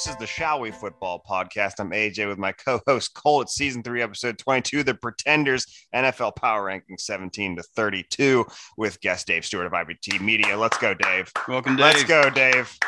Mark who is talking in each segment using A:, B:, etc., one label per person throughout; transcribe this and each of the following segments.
A: This is the Shall We Football podcast. I'm AJ with my co-host Colt. It's season three, episode 22, The Pretenders, NFL Power Ranking 17 to 32, with guest Dave Stewart of IBT Media. Let's go, Dave.
B: Welcome, Dave.
A: Let's go, Dave.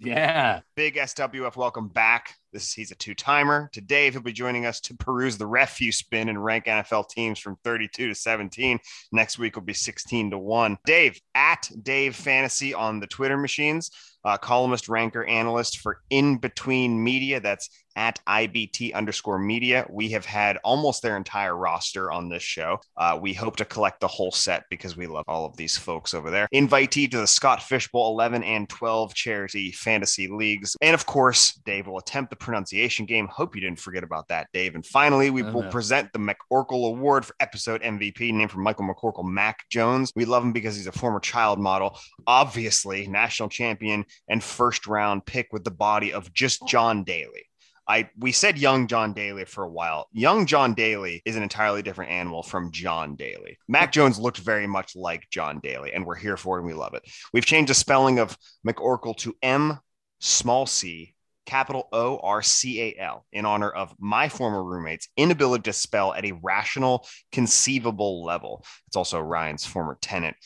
C: Yeah.
A: Big SWF, welcome back. This he's a two-timer. To Dave, he'll be joining us to peruse the refuse spin and rank NFL teams from 32 to 17. Next week will be 16 to 1. Dave at Dave Fantasy on the Twitter machines, uh, columnist, ranker, analyst for In Between Media. That's at IBT underscore media. We have had almost their entire roster on this show. Uh, we hope to collect the whole set because we love all of these folks over there. Invitee to the Scott Fish Bowl 11 and 12 charity fantasy leagues. And of course, Dave will attempt the pronunciation game. Hope you didn't forget about that, Dave. And finally, we will
C: no.
A: present the McOrkle Award for episode MVP, named for Michael McCorkle Mac Jones. We love him because he's a former child model, obviously national champion and first round pick with the body of just John Daly. I we said young John Daly for a while. Young John Daly is an entirely different animal from John Daly. Mac Jones looked very much like John Daly, and we're here for it and we love it. We've changed the spelling of McOrkle to M small c capital O R C A L in honor of my former roommate's inability to spell at a rational, conceivable level. It's also Ryan's former tenant.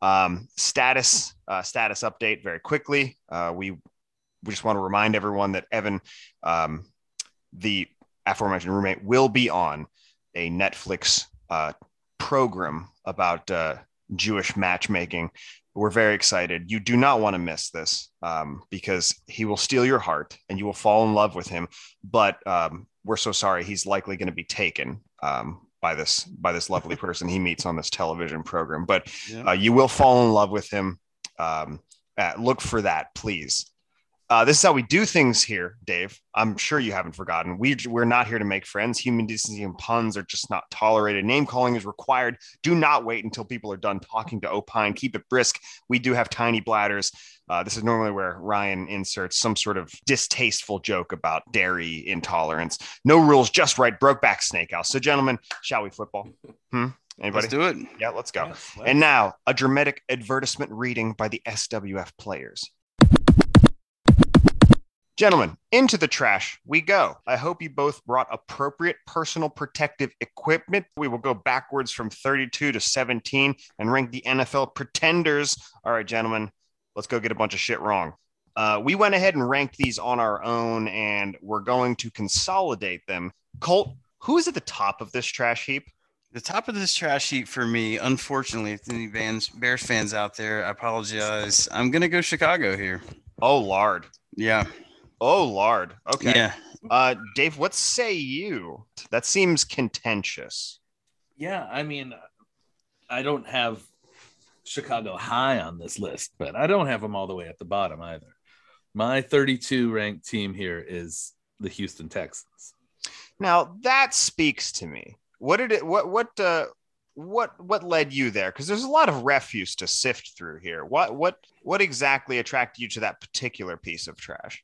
A: Um, status uh, status update very quickly. Uh, we we just want to remind everyone that Evan, um, the aforementioned roommate, will be on a Netflix uh, program about uh, Jewish matchmaking. We're very excited. You do not want to miss this um, because he will steal your heart and you will fall in love with him. But um, we're so sorry. He's likely going to be taken um, by this by this lovely person he meets on this television program. But
B: Yeah.
A: uh, you will fall in love with him. Um, uh, look for that, please. Uh, this is how we do things here, Dave. I'm sure you haven't forgotten. We, we're not here to make friends. Human decency and puns are just not tolerated. Name calling is required. Do not wait until people are done talking to Opine. Keep it brisk. We do have tiny bladders. Uh, this is normally where Ryan inserts some sort of distasteful joke about dairy intolerance. No rules, just right. Brokeback Snake House. So, gentlemen, shall we football? Hmm? Anybody?
B: Let's do it.
A: yeah, let's go.
C: Yes,
A: And now, a dramatic advertisement reading by the SWF players. Gentlemen, into the trash we go. I hope you both brought appropriate personal protective equipment. We will go backwards from 32 to 17 and rank the NFL pretenders. All right, gentlemen, let's go get a bunch of shit wrong. Uh, we went ahead and ranked these on our own, and we're going to consolidate them. Colt, who is at the top of this trash heap?
B: The top of this trash heap for me, unfortunately, if any Bears fans out there, I apologize. I'm gonna go Chicago here.
A: Oh, lard.
B: Yeah.
A: Oh, lard. Okay.
B: Yeah.
A: Uh, Dave, what say you? That seems contentious.
C: Yeah. I mean, I don't have Chicago high on this list, but I don't have them all the way at the bottom either. My 32 ranked team here is the Houston Texans.
A: Now that speaks to me. What did it? What what uh, what what led you there? Because there's a lot of refuse to sift through here. What what what exactly attracted you to that particular piece of trash?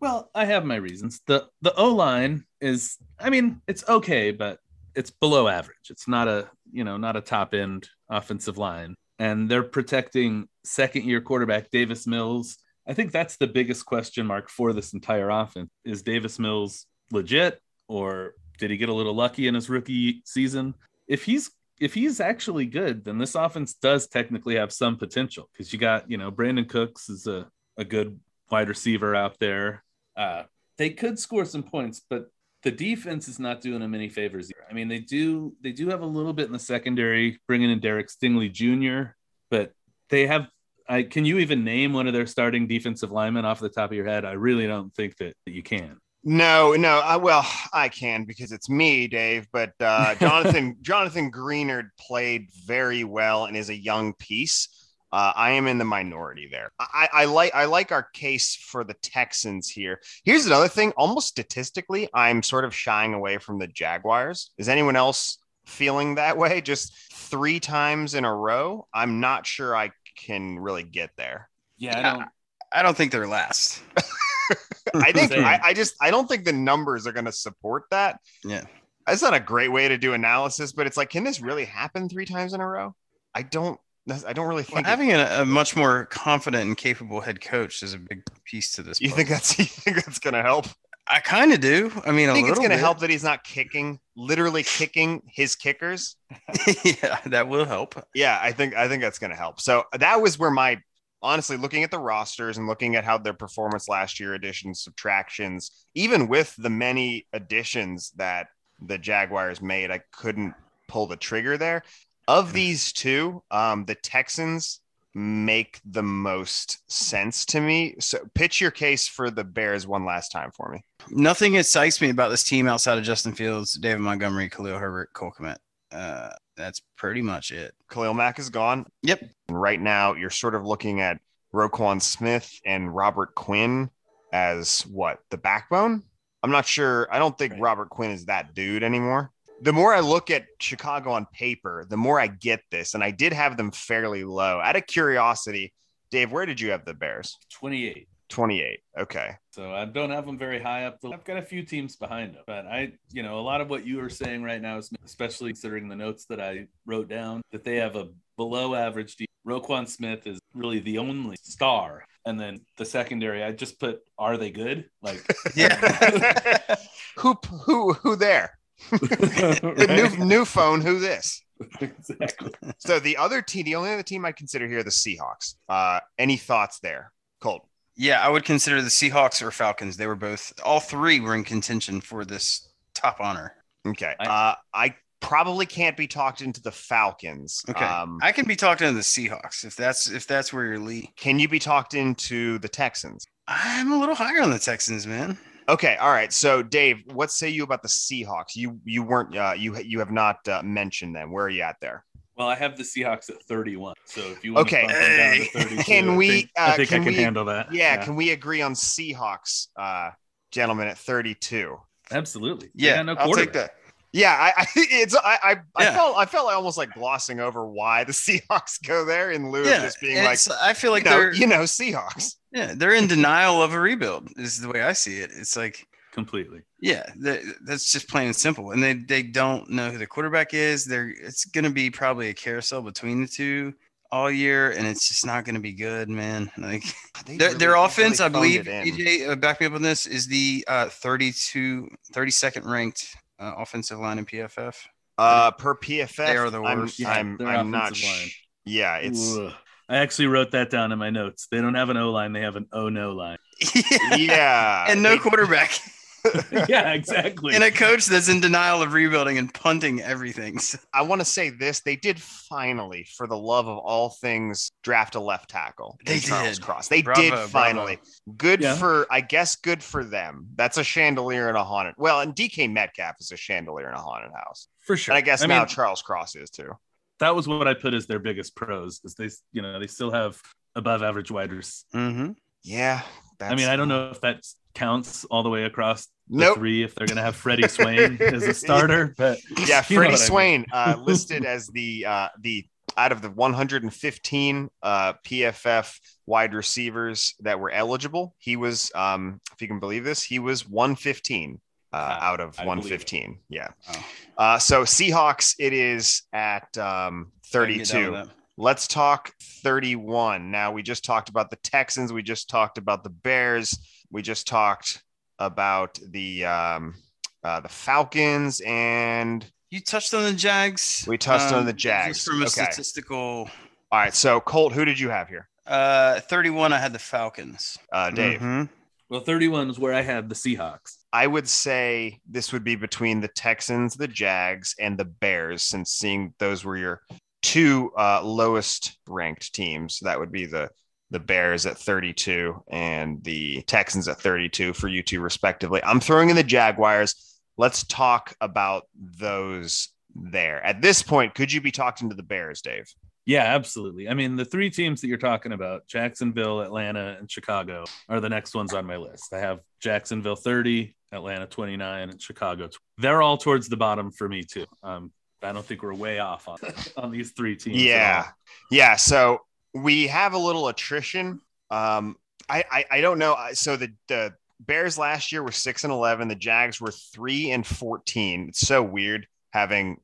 C: Well, I have my reasons. The the O line is I mean, it's okay, but it's below average. It's not a, you know, not a top end offensive line. And they're protecting second year quarterback Davis Mills. I think that's the biggest question mark for this entire offense. Is Davis Mills legit or did he get a little lucky in his rookie season? If he's if he's actually good, then this offense does technically have some potential because you got, you know, Brandin Cooks is a, a good wide receiver out there. Uh, they could score some points, but the defense is not doing them any favors. Here. I mean, they do they do have a little bit in the secondary, bringing in Derek Stingley Jr., but they have. I, can you even name one of their starting defensive linemen off the top of your head? I really don't think that, that you can.
A: No, no. I, well, I can because it's me, Dave. But uh, Jonathan Jonathan Greenard played very well and is a young piece. Uh, I am in the minority there. I, I like I like our case for the Texans here. Here's another thing. Almost statistically, I'm sort of shying away from the Jaguars. Is anyone else feeling that way? Just three times in a row. I'm not sure I can really get there.
C: Yeah, I don't.
B: I don't think they're last.
A: I think I, I just I don't think the numbers are going to support that.
B: Yeah.
A: That's not a great way to do analysis, but it's like, can this really happen three times in a row? I don't That's- I don't really think. it-
B: having a, a much more confident and capable head coach is a big piece to this.
A: you think that's you think that's gonna help?
B: I kind of do. I mean,
A: I think it's gonna help that he's not kicking, literally kicking his kickers.
B: yeah, that will help.
A: Yeah, I think I think that's gonna help. So that was where my honestly looking at the rosters and looking at how their performance last year, additions, subtractions, even with the many additions that the Jaguars made, I couldn't pull the trigger there. Of these two, um, the Texans make the most sense to me. So pitch your case for the Bears one last time for me.
B: Nothing excites me about this team outside of Justin Fields, David Montgomery, Khalil Herbert, Cole Kmet. Uh, that's pretty much it.
A: Khalil Mack is gone.
B: Yep.
A: And right now, you're sort of looking at Roquan Smith and Robert Quinn as what the backbone. I'm not sure. I don't think
C: Right.
A: Robert Quinn is that dude anymore. The more I look at Chicago on paper, the more I get this. And I did have them fairly low. Out of curiosity, Dave, where did you have the Bears?
C: 28.
A: 28. Okay.
C: So I don't have them very high up. I've got a few teams behind them, but I, you know, a lot of what you are saying right now is especially considering the notes that I wrote down that they have a below average. De- Roquan Smith is really the only star, and then the secondary. I just put, are they good? Like,
B: Yeah.
A: who who who there? The
C: Right?
A: new new phone, who this?
C: exactly.
A: So the other team, the only other team I'd consider here, the Seahawks. Uh, any thoughts there, Colt?
B: yeah, I would consider the Seahawks or Falcons. They were both, all three were in contention for this top honor.
A: Okay.
C: I-
A: uh, I probably can't be talked into the Falcons.
B: Okay.
A: Um,
B: I can be talked into the Seahawks if that's if that's where you're lead.
A: can you be talked into the Texans?
B: I'm a little higher on the Texans, man.
A: Okay. All right. So Dave, what say you about the Seahawks? You you weren't uh, you you have not uh, mentioned them. Where are you at there?
C: Well, I have the Seahawks at 31. So if you want
A: Okay.
C: to bump them down to
B: Hey.
C: 32,
A: Can
C: I
A: we,
C: think,
A: uh,
C: I think
A: can
C: I can
A: we-
C: handle that.
A: Yeah. Can we agree on Seahawks, uh, gentlemen, at thirty-two?
C: absolutely.
B: Yeah,
C: no
B: I'll take that.
A: Yeah, I, I it's I I, I felt I felt like almost like glossing over why the Seahawks go there in lieu of just being like
B: I feel like
A: you know,
B: they're
A: you know Seahawks.
B: yeah they're in denial of a rebuild. Is the way I see it. It's like
C: Completely.
B: yeah, th- that's just plain and simple. And they they don't know who the quarterback is. They're it's gonna be probably a carousel between the two all year, and it's just not gonna be good, man. Like
A: They
B: their,
A: really-
B: their offense,
A: really
B: I believe,
A: phoned.
B: AJ, uh, back me up on this, is the uh, 32, 32nd ranked uh, offensive line in PFF.
A: Uh, per PFF,
B: They are the
A: I'm,
B: worst.
C: Yeah,
A: I'm,
C: their
A: I'm not.
C: offensive line.
A: Sh- yeah, it's
C: Ugh. I actually wrote that down in my notes. They don't have an O line, they have an O no line.
A: yeah,
B: and no quarterback.
C: yeah, exactly.
B: and a coach that's in denial of rebuilding and punting everything. So-
A: I want to say this: they did finally, for the love of all things, draft a left tackle. in
B: They
A: Charles
B: did.
A: Cross. They
B: Bravo,
A: did
B: bravo.
A: finally. Good
C: Yeah.
A: for, I guess, good for them. That's a chandelier in a haunted. Well, and DK Metcalf is a chandelier in a haunted house,
C: for sure.
A: and I guess
C: I
A: now
C: mean,
A: Charles Cross is too.
C: that was what I put as their biggest pros is they, you know, they still have above average wide receivers.
B: Mhm.
A: Yeah, that's,
C: I mean, I don't know if that counts all the way across the
A: Nope.
C: three if they're going to have Freddie Swain as a starter, but
A: Yeah,
C: you
A: Freddie
C: what I mean.
A: Swain uh, listed as the uh, the out of the 115 uh, PFF wide receivers that were eligible, he was, um, if you can believe this, he was 115 uh, out of
C: I
A: 115. Yeah.
B: Wow.
A: Uh, so Seahawks, it is at um,
B: I can get down
A: 32.
B: With that.
A: Let's talk 31. Now, we just talked about the Texans. We just talked about the Bears. We just talked about the um, uh, the Falcons, and
B: You touched on the Jags.
A: We touched on the
B: just
A: Jags.
B: From a
A: Okay.
B: statistical,
A: all right. So, Colt, who did you have here?
B: uh, 31, I had the Falcons.
A: Uh, Dave.
B: Mhm.
C: well, 31 is where I had the Seahawks.
A: I would say this would be between the Texans, the Jags, and the Bears, since seeing those were your two uh, lowest ranked teams. That would be the the Bears at 32 and the Texans at 32 for you two, respectively. I'm throwing in the Jaguars. Let's talk about those there. At this point, could you be talking to the Bears, Dave?
C: Yeah, absolutely. I mean, the three teams that you're talking about, Jacksonville, Atlanta, and Chicago, are the next ones on my list. I have Jacksonville 30, Atlanta 29, and Chicago. They're all towards the bottom for me too. Um, I don't think we're way off on on these three teams.
A: Yeah. Yeah. So we have a little attrition. Um, I, I, I don't know. So the, the Bears last year were six and 11. The Jags were three and 14. It's so weird having,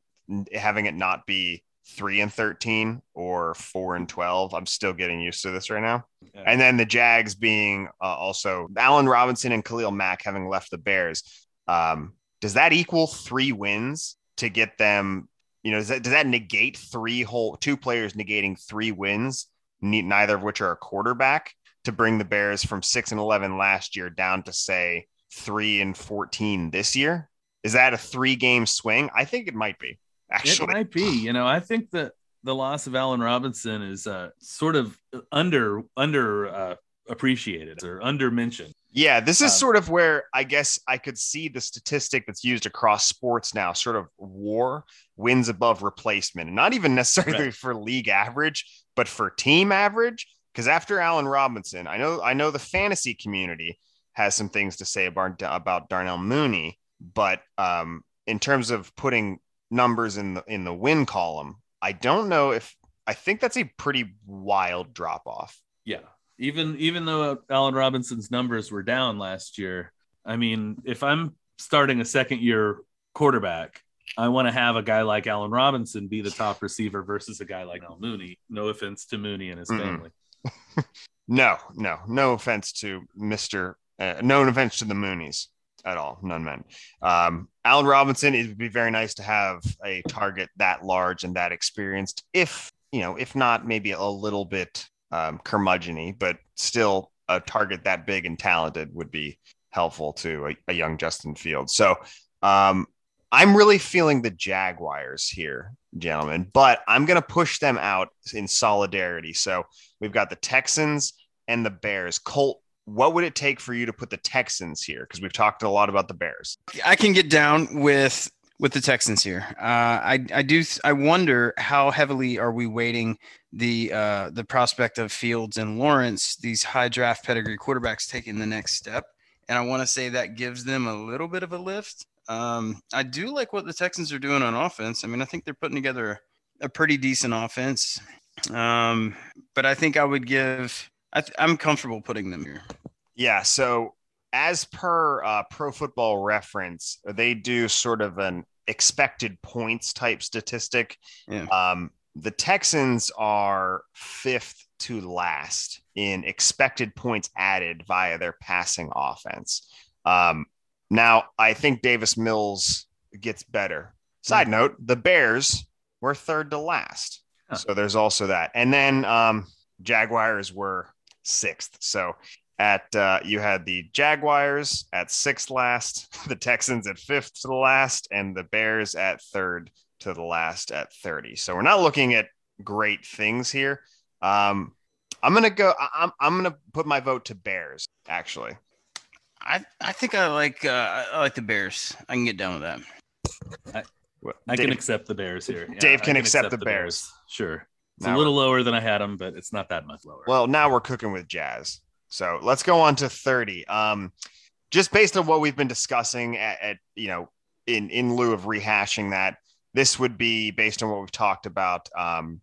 A: having it not be three and 13 or four and 12. I'm still getting used to this right now.
C: Yeah.
A: And then the Jags being uh, also Allen Robinson and Khalil Mack having left the Bears. Um, does that equal three wins to get them? You know, does that, does that negate three whole two players negating three wins, neither of which are a quarterback, to bring the Bears from six and 11 last year down to say three and 14 this year? Is that a three game swing? I think it might be. Actually,
C: It might be. You know, I think that the loss of Allen Robinson is uh, sort of under under uh, appreciated or under mentioned.
A: Yeah, this is
C: Um,
A: sort of where I guess I could see the statistic that's used across sports now, sort of war wins above replacement, and not even necessarily
C: Right.
A: for league average, but for team average. Because after Allen Robinson, I know I know the fantasy community has some things to say about about Darnell Mooney, but um, in terms of putting numbers in the in the win column, I don't know if I think that's a pretty wild drop off.
C: Yeah. Even even though Allen Robinson's numbers were down last year, I mean, if I'm starting a second year quarterback, I want to have a guy like Allen Robinson be the top receiver versus a guy like Al Mooney. No offense to Mooney and his
A: Mm-mm.
C: family.
A: No, no, no offense to Mr. Uh, no offense to the Moonies at all. None meant. Um, Allen Robinson, it would be very nice to have a target that large and that experienced, if, you know, if not maybe a little bit um, curmudgeony, but still a target that big and talented would be helpful to a, a young Justin Fields. So um, I'm really feeling the Jaguars here, gentlemen, but I'm going to push them out in solidarity. So We've got the Texans and the Bears. Colt, what would it take for you to put the Texans here? Because we've talked a lot about the Bears.
B: I can get down with with the Texans here. Uh, I I do I wonder how heavily are we weighting the uh, the prospect of Fields and Lawrence, these high draft pedigree quarterbacks taking the next step, and I want to say that gives them a little bit of a lift. Um, I do like what the Texans are doing on offense. I mean, I think they're putting together a pretty decent offense. Um, but I think I would give. I I'm comfortable putting them here.
A: Yeah. So, as per uh, Pro Football Reference, they do sort of an expected points type statistic.
B: Yeah.
A: Um, the Texans are fifth to last in expected points added via their passing offense. Um, now, I think Davis Mills gets better. Side note: the Bears were third to last.
C: Huh.
A: So there's also that. And then um, Jaguars were sixth. So at uh, you had the Jaguars at sixth last, the Texans at fifth to the last, and the Bears at third to the last at 30. So we're not looking at great things here. Um, I'm gonna go. I- I'm I'm gonna put my vote to Bears. Actually,
B: I I think I like uh, I- I like the Bears. I can get down with that.
C: I
A: Dave-
C: can accept the Bears here. Yeah,
A: Dave
C: I
A: can accept the Bears.
C: Sure. It's
A: Now
C: a little lower than I had them, but it's not that much lower.
A: Well, now we're cooking with jazz. So let's go on to 30. Um, just based on what we've been discussing at, at you know, in, in lieu of rehashing that, this would be based on what we've talked about um,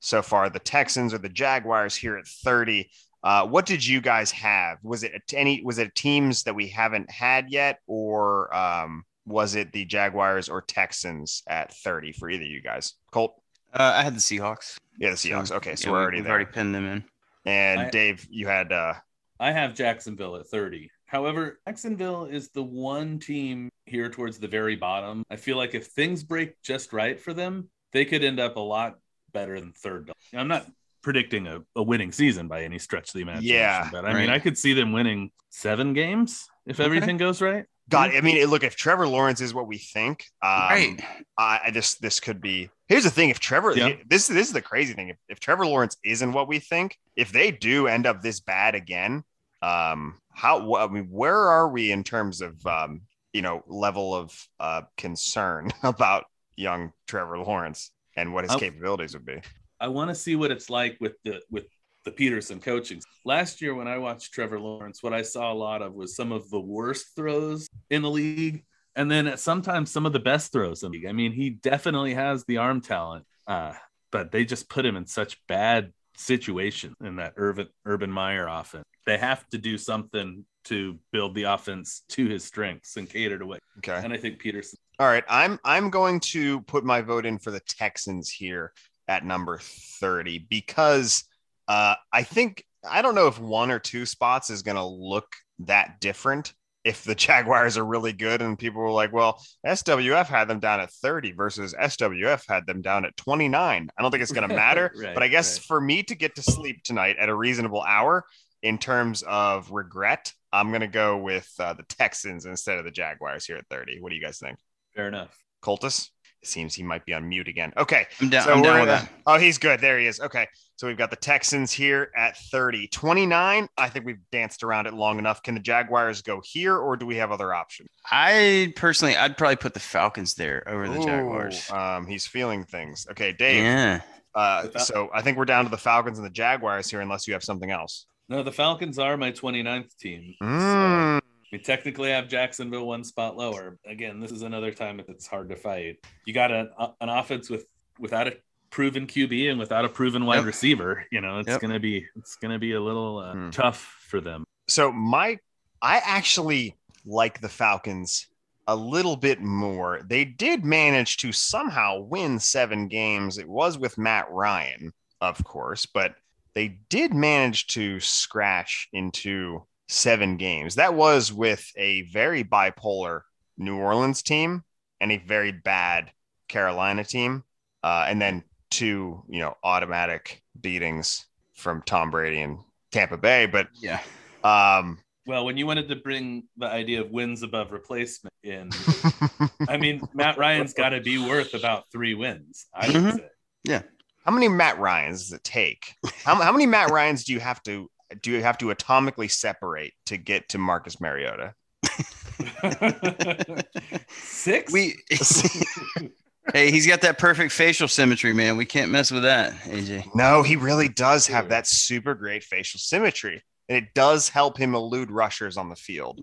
A: so far. The Texans or the Jaguars here at 30. Uh, what did you guys have? Was it any, was it teams that we haven't had yet, or um, was it the Jaguars or Texans at 30 for either of you guys? Colt?
B: Uh, I had the Seahawks.
A: Yeah, the Seahawks. Okay, so
B: yeah,
A: we're already
B: we've
A: there.
B: already pinned them in.
A: And
C: I-
A: Dave, you had uh,
C: I have Jacksonville at 30. However, Jacksonville is the one team here towards the very bottom. I feel like if things break just right for them, they could end up a lot better than third. I'm not predicting a, a winning season by any stretch of the imagination,
A: Yeah,
C: but I mean. I could see them winning seven games if
B: Okay.
C: everything goes right.
A: God, I mean, look, if Trevor Lawrence is what we think, um,
B: right.
A: I, I this this could be. Here's the thing: if Trevor,
C: Yeah.
A: this this is the crazy thing. If, if Trevor Lawrence isn't what we think, if they do end up this bad again, um, how? wh- I mean, where are we in terms of um, you know, level of uh concern about young Trevor Lawrence and what his
C: Oh.
A: capabilities would be?
C: I want to see what it's like with the with the Pederson coaching. Last year when I watched Trevor Lawrence, what I saw a lot of was some of the worst throws in the league and then sometimes some of the best throws in the league. I mean, he definitely has the arm talent. Uh, but they just put him in such bad situation in that Urban Urban Meyer offense. They have to do something to build the offense to his strengths and cater to what.
A: Okay.
C: And I think Pederson.
A: All right. I'm I'm going to put my vote in for the Texans here at number 30 because uh, I think I don't know if one or two spots is going to look that different if the Jaguars are really good and people were like, well, SWF had them down at 30 versus SWF had them down at 29. I don't think it's going to matter,
C: Right,
A: but I guess
C: right.
A: for me to get to sleep tonight at a reasonable hour in terms of regret, I'm going to go with uh, the Texans instead of the Jaguars here at 30. What do you guys think?
C: Fair enough.
A: Coltis? It seems he might be on mute again. Okay.
B: I'm down.
A: So
B: I'm down with that.
A: Oh, he's good. There he is. Okay. So we've got the Texans here at 30. 29. I think we've danced around it long enough. Can the Jaguars go here or do we have other options?
B: I personally, I'd probably put the Falcons there over the Jaguars.
A: Um, he's feeling things. Okay, Dave.
B: Yeah.
A: Uh, so I think we're down to the Falcons and the Jaguars here, unless you have something else.
C: No, the Falcons are my 29th team. So,
A: Mm,
C: we technically have Jacksonville one spot lower. Again, this is another time it's hard to fight. You got a, an offense with without a proven QB and without a proven wide
B: Yep.
C: receiver. You know, it's
B: Yep.
C: gonna be it's gonna be a little uh,
A: Hmm.
C: tough for them.
A: so my, I actually like the Falcons a little bit more. They did manage to somehow win seven games. It was with Matt Ryan, of course, but they did manage to scratch into seven games. That was with a very bipolar New Orleans team and a very bad Carolina team, uh, and then two, you know, automatic beatings from Tom Brady and Tampa Bay. But
B: Yeah.
A: um,
C: Well, when you wanted to bring the idea of wins above replacement in, I mean, Matt Ryan's got to be worth about three wins. I would
B: Mhm.
C: say. Yeah.
A: How many Matt Ryans does it take? How, how many Matt Ryans do you have to do you have to atomically separate to get to Marcus Mariota?
C: Six.
B: We. hey, he's got that perfect facial symmetry, man. We can't mess with that, AJ.
A: No, he really does have that super great facial symmetry, and it does help him elude rushers on the field.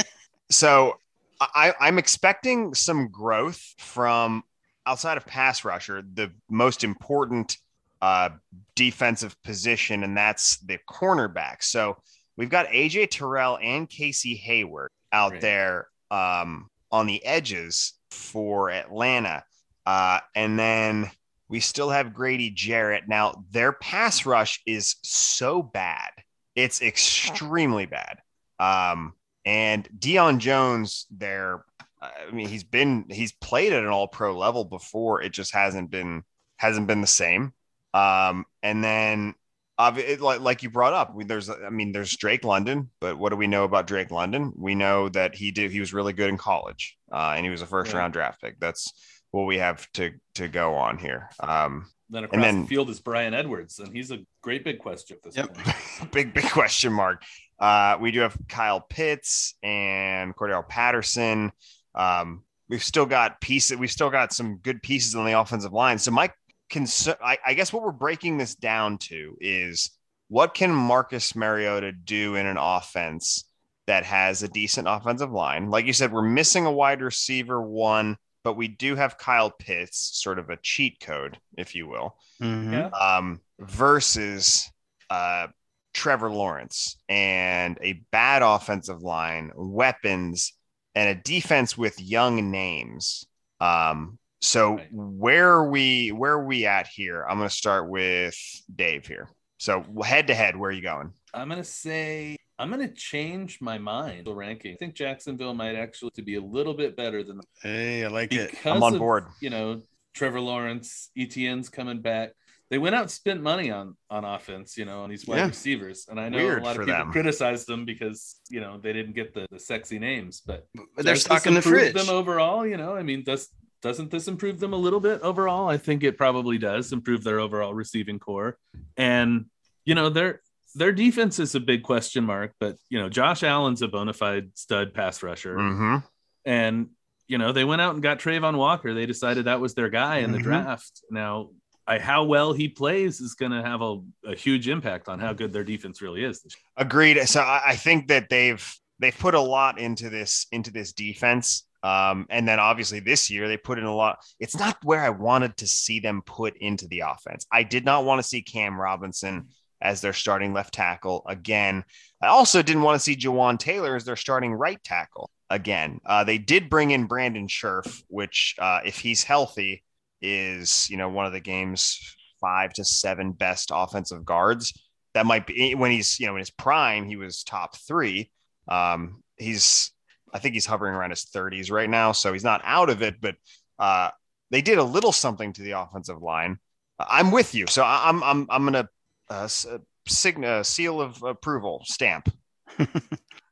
A: so I, I'm expecting some growth from outside of pass rusher, the most important uh, defensive position, and that's the cornerback. So we've got AJ Terrell and Casey Hayward out
C: Right.
A: there um, on the edges for Atlanta. Uh, and then we still have Grady Jarrett. Now, their pass rush is so bad. It's extremely bad. Um, and Deion Jones, there, I mean, he's been, he's played at an all pro level before. It just hasn't been, hasn't been the same. Um, and then, it, like, like you brought up, there's, I mean, there's Drake London, but what do we know about Drake London? We know that he did, he was really good in college, uh, and he was a first
C: Right.
A: round draft pick. That's what we have to to go on here. Um,
C: then across
A: then-
C: the field is Bryan Edwards, and he's a great big question at this
B: Yep.
C: point.
A: big big question mark. Uh, we do have Kyle Pitts and Cordarrelle Patterson. Um, we've still got pieces. We've still got some good pieces on the offensive line. So my concern, I, I guess, what we're breaking this down to is what can Marcus Mariota do in an offense that has a decent offensive line? Like you said, we're missing a wide receiver one, but we do have Kyle Pitts, sort of a cheat code, if you will
B: Mhm.
A: Um, versus uh, Trevor Lawrence and a bad offensive line, weapons, and a defense with young names. Um, so
C: Right.
A: where are we where are we at here? I'm going to start with Dave here. So head to head, where are you going?
C: I'm gonna say I'm gonna change my mind. The ranking. I think Jacksonville might actually to be a little bit better than
B: Hey, I like it.
A: I'm on
C: of,
A: board.
C: You know, Trevor Lawrence, Etienne's coming back. They went out and spent money on on offense, you know, on these wide
B: Yeah.
C: receivers. And I know
A: Weird
C: a lot of people
A: them.
C: criticized them because you know they didn't get the, the sexy names, but
B: But they're
C: does this
B: stocking the
C: improve
B: fridge.
C: Them overall, you know, I mean, does doesn't this improve them a little bit overall? I think it probably does improve their overall receiving corps, and you know their their defense is a big question mark. But you know, Josh Allen's a bona fide stud pass rusher,
A: Mm-hmm.
C: and you know they went out and got Travon Walker. They decided that was their guy in the
B: Mhm.
C: draft. Now. I, how well he plays is going to have a, a huge impact on how good their defense really is.
A: Agreed. So I, I think that they've they've put a lot into this into this defense. Um, and then obviously this year they put in a lot. It's not where I wanted to see them put into the offense. I did not want to see Cam Robinson as their starting left tackle again. I also didn't want to see Jawaan Taylor as their starting right tackle again. Uh, they did bring in Brandon Scherff, which, uh, if he's healthy, is you know one of the game's five to seven best offensive guards. That might be when he's you know in his prime, he was top three. Um, he's I think he's hovering around his 30s right now, so he's not out of it. But uh, they did a little something to the offensive line. I'm with you, so I'm I'm I'm gonna uh, sign a seal of approval stamp.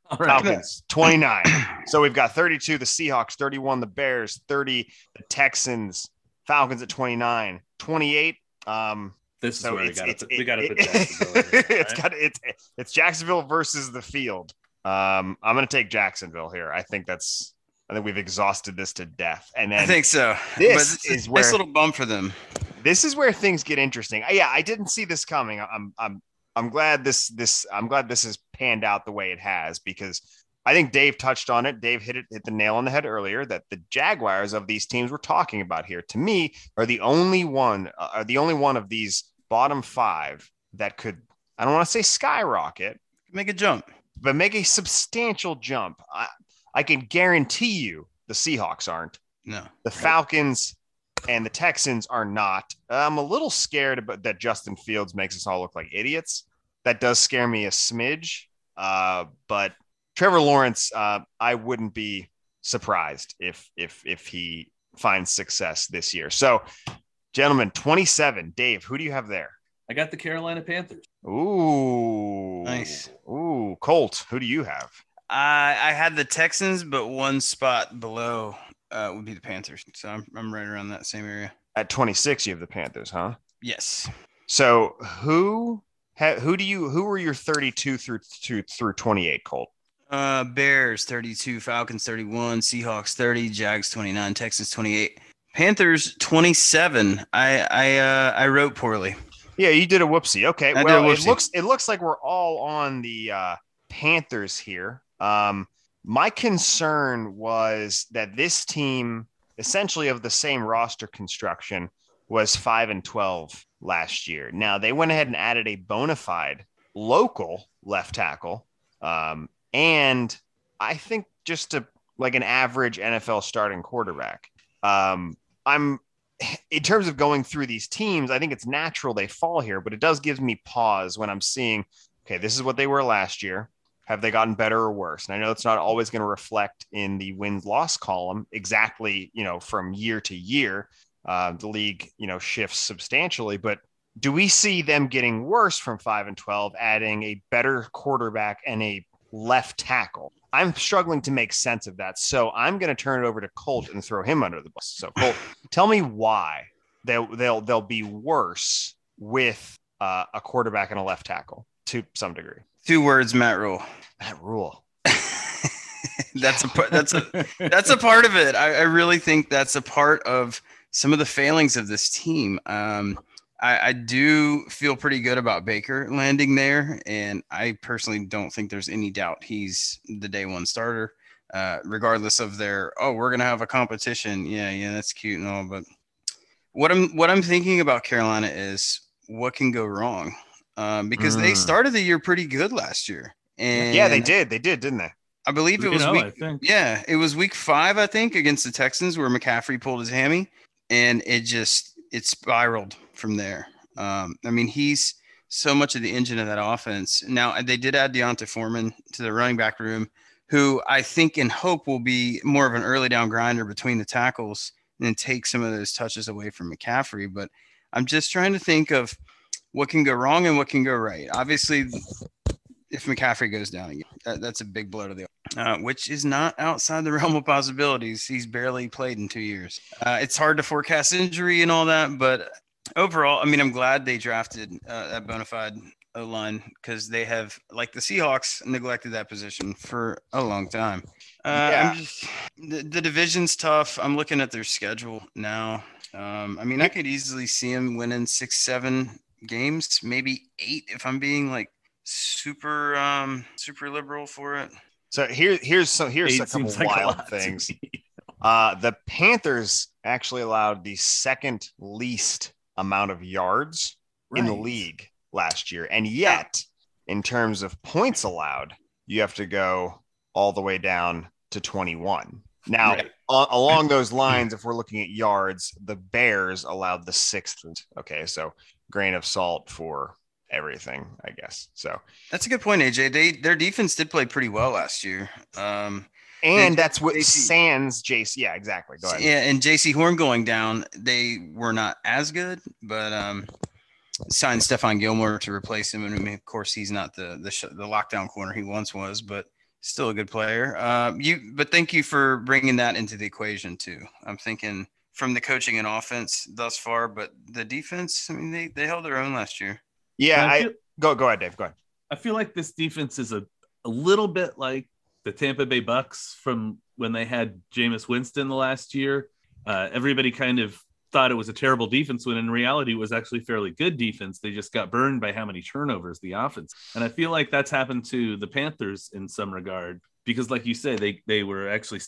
C: All right.
A: Falcons 29. so we've got 32 the Seahawks, 31 the Bears, 30 the Texans, Falcons at 29, 28. Um,
C: This is
A: so
C: where we got
A: it's,
C: to we got to
A: it-
C: put Jacksonville. in here,
A: it's got it's it's Jacksonville versus the field. Um, I'm gonna take Jacksonville here. I think that's I think we've exhausted this to death. And then
B: I think so.
A: this
B: it's
A: is
B: a
A: where-
B: nice little bump for them.
A: this is where things get interesting. Yeah, I didn't see this coming. I'm I'm I'm glad this this I'm glad this has panned out the way it has because I think Dave touched on it. Dave hit it hit the nail on the head earlier that the Jaguars of these teams we're talking about here to me are the only one uh, are the only one of these bottom 5 that could I don't want to say skyrocket,
B: Make a jump.
A: But make a substantial jump. I I can guarantee you the Seahawks aren't.
B: No.
A: The Falcons and the Texans are not. I'm a little scared about that Justin Fields makes us all look like idiots. That does scare me a smidge. Uh, but Trevor Lawrence, uh, I wouldn't be surprised if if if he finds success this year. So, gentlemen, 27. Dave, who do you have there?
C: I got the Carolina Panthers.
A: Ooh,
B: Nice.
A: Ooh, Colt, who do you have?
B: I I had the Texans, but one spot below uh, would be the Panthers. So I'm I'm right around that same area.
A: At 26, you have the Panthers, huh?
B: Yes.
A: So who ha, who do you who were your 32 through through through 28, Colt?
B: Uh, Bears 32, Falcons 31, Seahawks 30, Jags 29, Texans 28, Panthers 27. I I uh I wrote poorly.
A: Yeah, you did a whoopsie. Okay,
B: I
A: well, it looks it looks like we're all on the uh, Panthers here. Um, my concern was that this team, essentially of the same roster construction, was five and twelve last year. Now they went ahead and added a bona fide local left tackle, um, and I think just a like an average NFL starting quarterback. Um, I'm in terms of going through these teams, I think it's natural they fall here, but it does give me pause when I'm seeing, okay, this is what they were last year. Have they gotten better or worse? And I know it's not always going to reflect in the wins loss column exactly, you know, from year to year. Uh, the league, you know, shifts substantially, but do we see them getting worse from five and 12, adding a better quarterback and a left tackle? I'm struggling to make sense of that. So I'm going to turn it over to Colt and throw him under the bus. So Colt, tell me why they'll they'll they'll be worse with uh, a quarterback and a left tackle to some degree.
B: Two words, Matt Rhule.
A: Matt Rhule.
B: that's a part. That's a that's a part of it. I, I really think that's a part of some of the failings of this team. Um, I, I do feel pretty good about Baker landing there, and I personally don't think there's any doubt he's the day one starter, uh, regardless of their oh we're gonna have a competition. Yeah, yeah, that's cute and all, but what I'm what I'm thinking about Carolina is what can go wrong, um, because they
A: Mm.
B: started the year pretty good last year, and
A: yeah, they did. They did, didn't they?
B: I believe it
C: You
B: was
C: know,
B: week
C: I think.
B: yeah, it was week five, I think, against the Texans where McCaffrey pulled his hammy, and it just it spiraled from there. Um, I mean, he's so much of the engine of that offense. Now they did add D'Onta Foreman to the running back room, who I think and hope will be more of an early down grinder between the tackles and take some of those touches away from McCaffrey. But I'm just trying to think of what can go wrong and what can go right. Obviously, if McCaffrey goes down again, that, that's a big blow to the uh, which is not outside the realm of possibilities. He's barely played in two years. Uh, it's hard to forecast injury and all that, but overall, I mean, I'm glad they drafted uh, that bona fide O line because they have, like the Seahawks, neglected that position for a long time. Uh,
A: Yeah.
B: I'm just, the, the division's tough. I'm looking at their schedule now. Um, I mean, I could easily see them winning six, seven games, maybe eight if I'm being like super, um, super liberal for it.
A: So here, here's some here's
C: Eight
A: a couple
C: like
A: wild
C: lot to
A: things. Uh, the Panthers actually allowed the second least amount of yards in the league last year. And yet, in terms of points allowed, you have to go all the way down to 21. Now,
C: Right.
A: a- along those lines, if we're looking at yards, the Bears allowed the sixth. Okay, so grain of salt for everything, I guess. So,
B: That's a good point, AJ. They their defense did play pretty well last year. Um,
A: and that's what
B: JC.
A: Sans JC. Yeah, exactly. Go ahead.
B: yeah, and Jaycee Horn going down, they were not as good, but um, signed Stephon Gilmore to replace him, and I mean, of course, he's not the the, sh- the lockdown corner he once was, but still a good player. Uh, you, but thank you for bringing that into the equation too. I'm thinking from the coaching and offense thus far, but the defense, I mean, they they held their own last year.
A: Yeah,
C: And I
A: I go go ahead, Dave. Go ahead.
C: I feel like this defense is a, a little bit like the Tampa Bay Bucks from when they had Jameis Winston the last year. Uh, everybody kind of thought it was a terrible defense when in reality it was actually fairly good defense. They just got burned by how many turnovers the offense. And I feel like that's happened to the Panthers in some regard because like you say they they were actually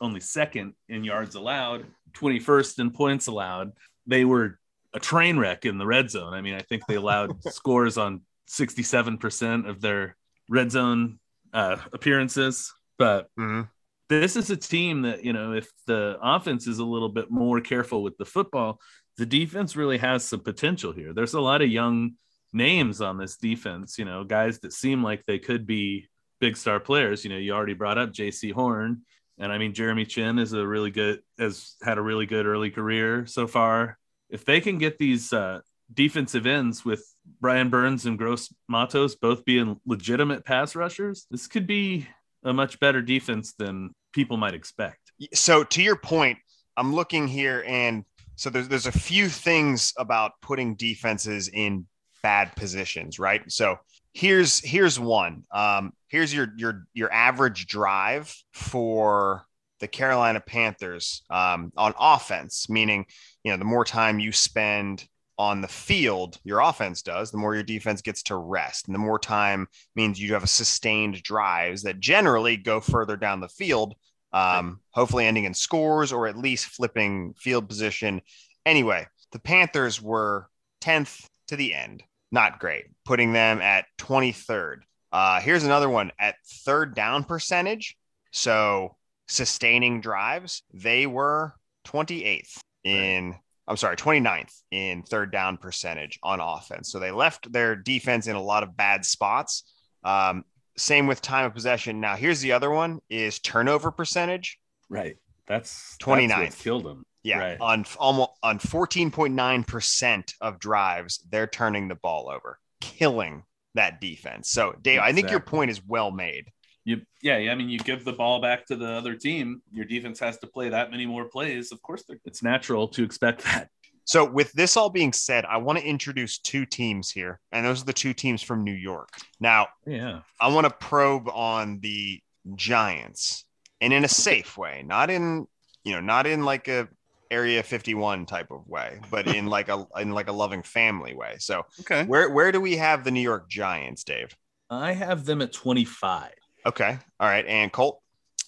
C: only second in yards allowed, 21st in points allowed. They were a train wreck in the red zone. I mean, I think they allowed scores on 67% of their red zone uh, appearances. But
A: Mhm.
C: this is a team that, you know, if the offense is a little bit more careful with the football, the defense really has some potential here. There's a lot of young names on this defense, you know, guys that seem like they could be big star players. You know, you already brought up Jaycee Horn. And I mean, Jeremy Chinn is a really good, has had a really good early career so far. If they can get these uh, defensive ends with Brian Burns and Gross Matos both being legitimate pass rushers, this could be a much better defense than people might expect.
A: so to your point, I'm looking here and so there's there's a few things about putting defenses in bad positions, right? So here's here's one. Um, here's your your your average drive for the Carolina Panthers um, on offense, meaning you know the more time you spend on the field, your offense does, the more your defense gets to rest, and the more time means you have a sustained drives that generally go further down the field um, hopefully ending in scores or at least flipping field position. Anyway, the Panthers were 10th to the end. Not great, putting them at 23rd. Uh, here's another one at third down percentage. So sustaining drives, they were 28th in, I'm sorry, 29th in third down percentage on offense. So they left their defense in a lot of bad spots. Um, same with time of possession. Now, here's the other one is turnover percentage.
C: Right. That's
A: 29th.
C: that's killed them.
A: Yeah,
C: Right.
A: on almost on 14.9% of drives, they're turning the ball over, killing that defense. So, Dave, I think your point is well made.
C: You, yeah, yeah, I mean, you give the ball back to the other team. Your defense has to play that many more plays. Of course, they're- it's natural to expect that.
A: So, with this all being said, I want to introduce two teams here, and those are the two teams from New York. Now,
C: Yeah.
A: I want to probe on the Giants and in a safe way, not in, you know, not in like a area 51 type of way, but in like a in like a loving family way. So,
B: Okay.
A: where where do we have the New York Giants, Dave?
C: I have them at 25.
A: Okay. All right. And Colt,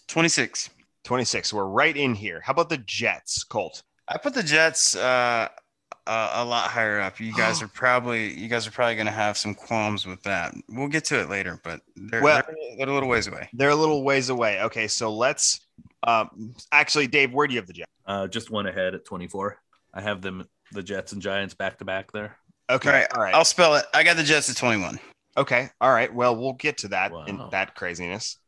B: 26.
A: 26. We're right in here. How about the Jets, Colt?
B: I put the Jets uh, uh, a lot higher up. You guys are probably you guys are probably going to have some qualms with that. We'll get to it later, but they're,
A: Well-
B: they're, they're a little ways away.
A: They're a little ways away. Okay. So let's um actually, Dave, where do you have the Jets?
C: Uh, just one ahead at 24. I have them, the Jets and Giants, back to back there.
A: Okay.
B: All right,
A: All right.
B: I'll spell it. I got the Jets at 21.
A: Okay. All right. Well, we'll get to that in that craziness.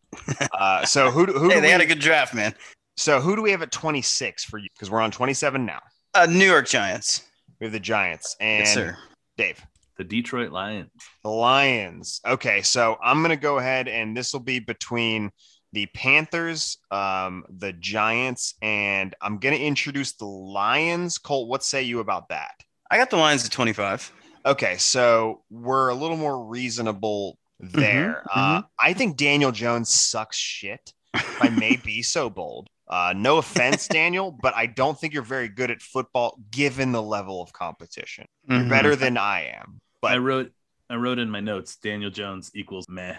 A: Uh, so who do, who
B: Hey,
A: do
B: they
A: we,
B: had a good draft, man.
A: so who do we have at 26 for you? Because we're on 27 now.
B: Uh, New York Giants.
A: We have the Giants and
B: Yes, sir.
A: Dave.
C: The Detroit Lions.
A: The Lions. Okay, so I'm gonna go ahead and this will be between the Panthers, um, the Giants, and I'm gonna introduce the Lions. Colt, what say you about that?
B: I got the Lions at 25.
A: Okay, so we're a little more reasonable there. Uh, I think Daniel Jones sucks shit. If I may be so bold. Uh, no offense, Daniel, but I don't think you're very good at football given the level of competition. You're
B: Mhm.
A: better than I am. But
C: I wrote, I wrote in my notes, Daniel Jones equals meh.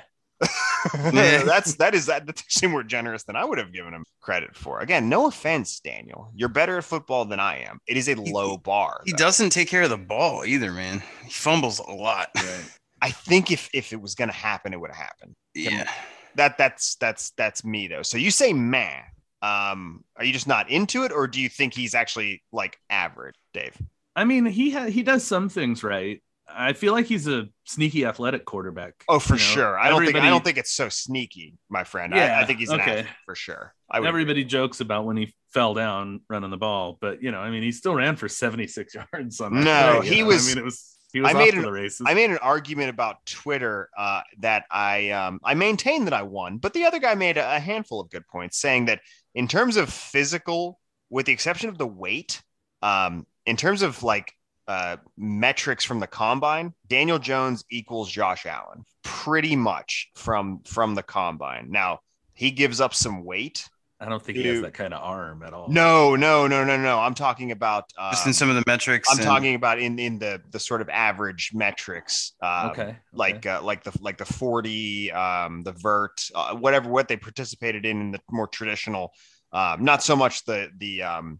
B: Yeah.
A: that's that is that, that's actually more generous than I would have given him credit for. Again, no offense, Daniel. You're better at football than I am. It is a
B: He-
A: low bar.
B: He
A: though.
B: doesn't take care of the ball either, man. He fumbles a lot.
A: I think if if it was gonna happen, it would have happened.
B: Yeah.
A: That that's that's that's me though. So you say man. Um, are you just not into it, or do you think he's actually like average, Dave?
C: I mean, he ha- he does some things right. I feel like he's a sneaky athletic quarterback.
A: Oh, for
C: You know,
A: sure. I don't think I don't think it's so sneaky, my friend. I, I
C: Yeah,
A: think he's an
C: okay.
A: athlete for sure. I would agree.
C: Everybody jokes about when he fell down running the ball, but you know, I mean, he still ran for 76 yards on that.
A: No,
C: play,
A: he
C: know?
A: was-
C: I mean, it was he was
A: I made an-
C: the races.
A: I made an argument about Twitter uh, that I um, I maintain that I won, but the other guy made a, a handful of good points, saying that in terms of physical, with the exception of the weight, um, in terms of like uh, metrics from the combine, Daniel Jones equals Josh Allen pretty much from from the combine. Now he gives up some weight.
C: I don't think he has that kind of arm at all.
A: No, no, no, no, no. I'm talking about. Uh,
B: Just in some of the metrics.
A: I'm
B: and-
A: talking about in in the the sort of average metrics. Uh,
C: Okay.
A: like uh, like the like the 40 um the vert uh, whatever what they participated in in the more traditional um not so much the the um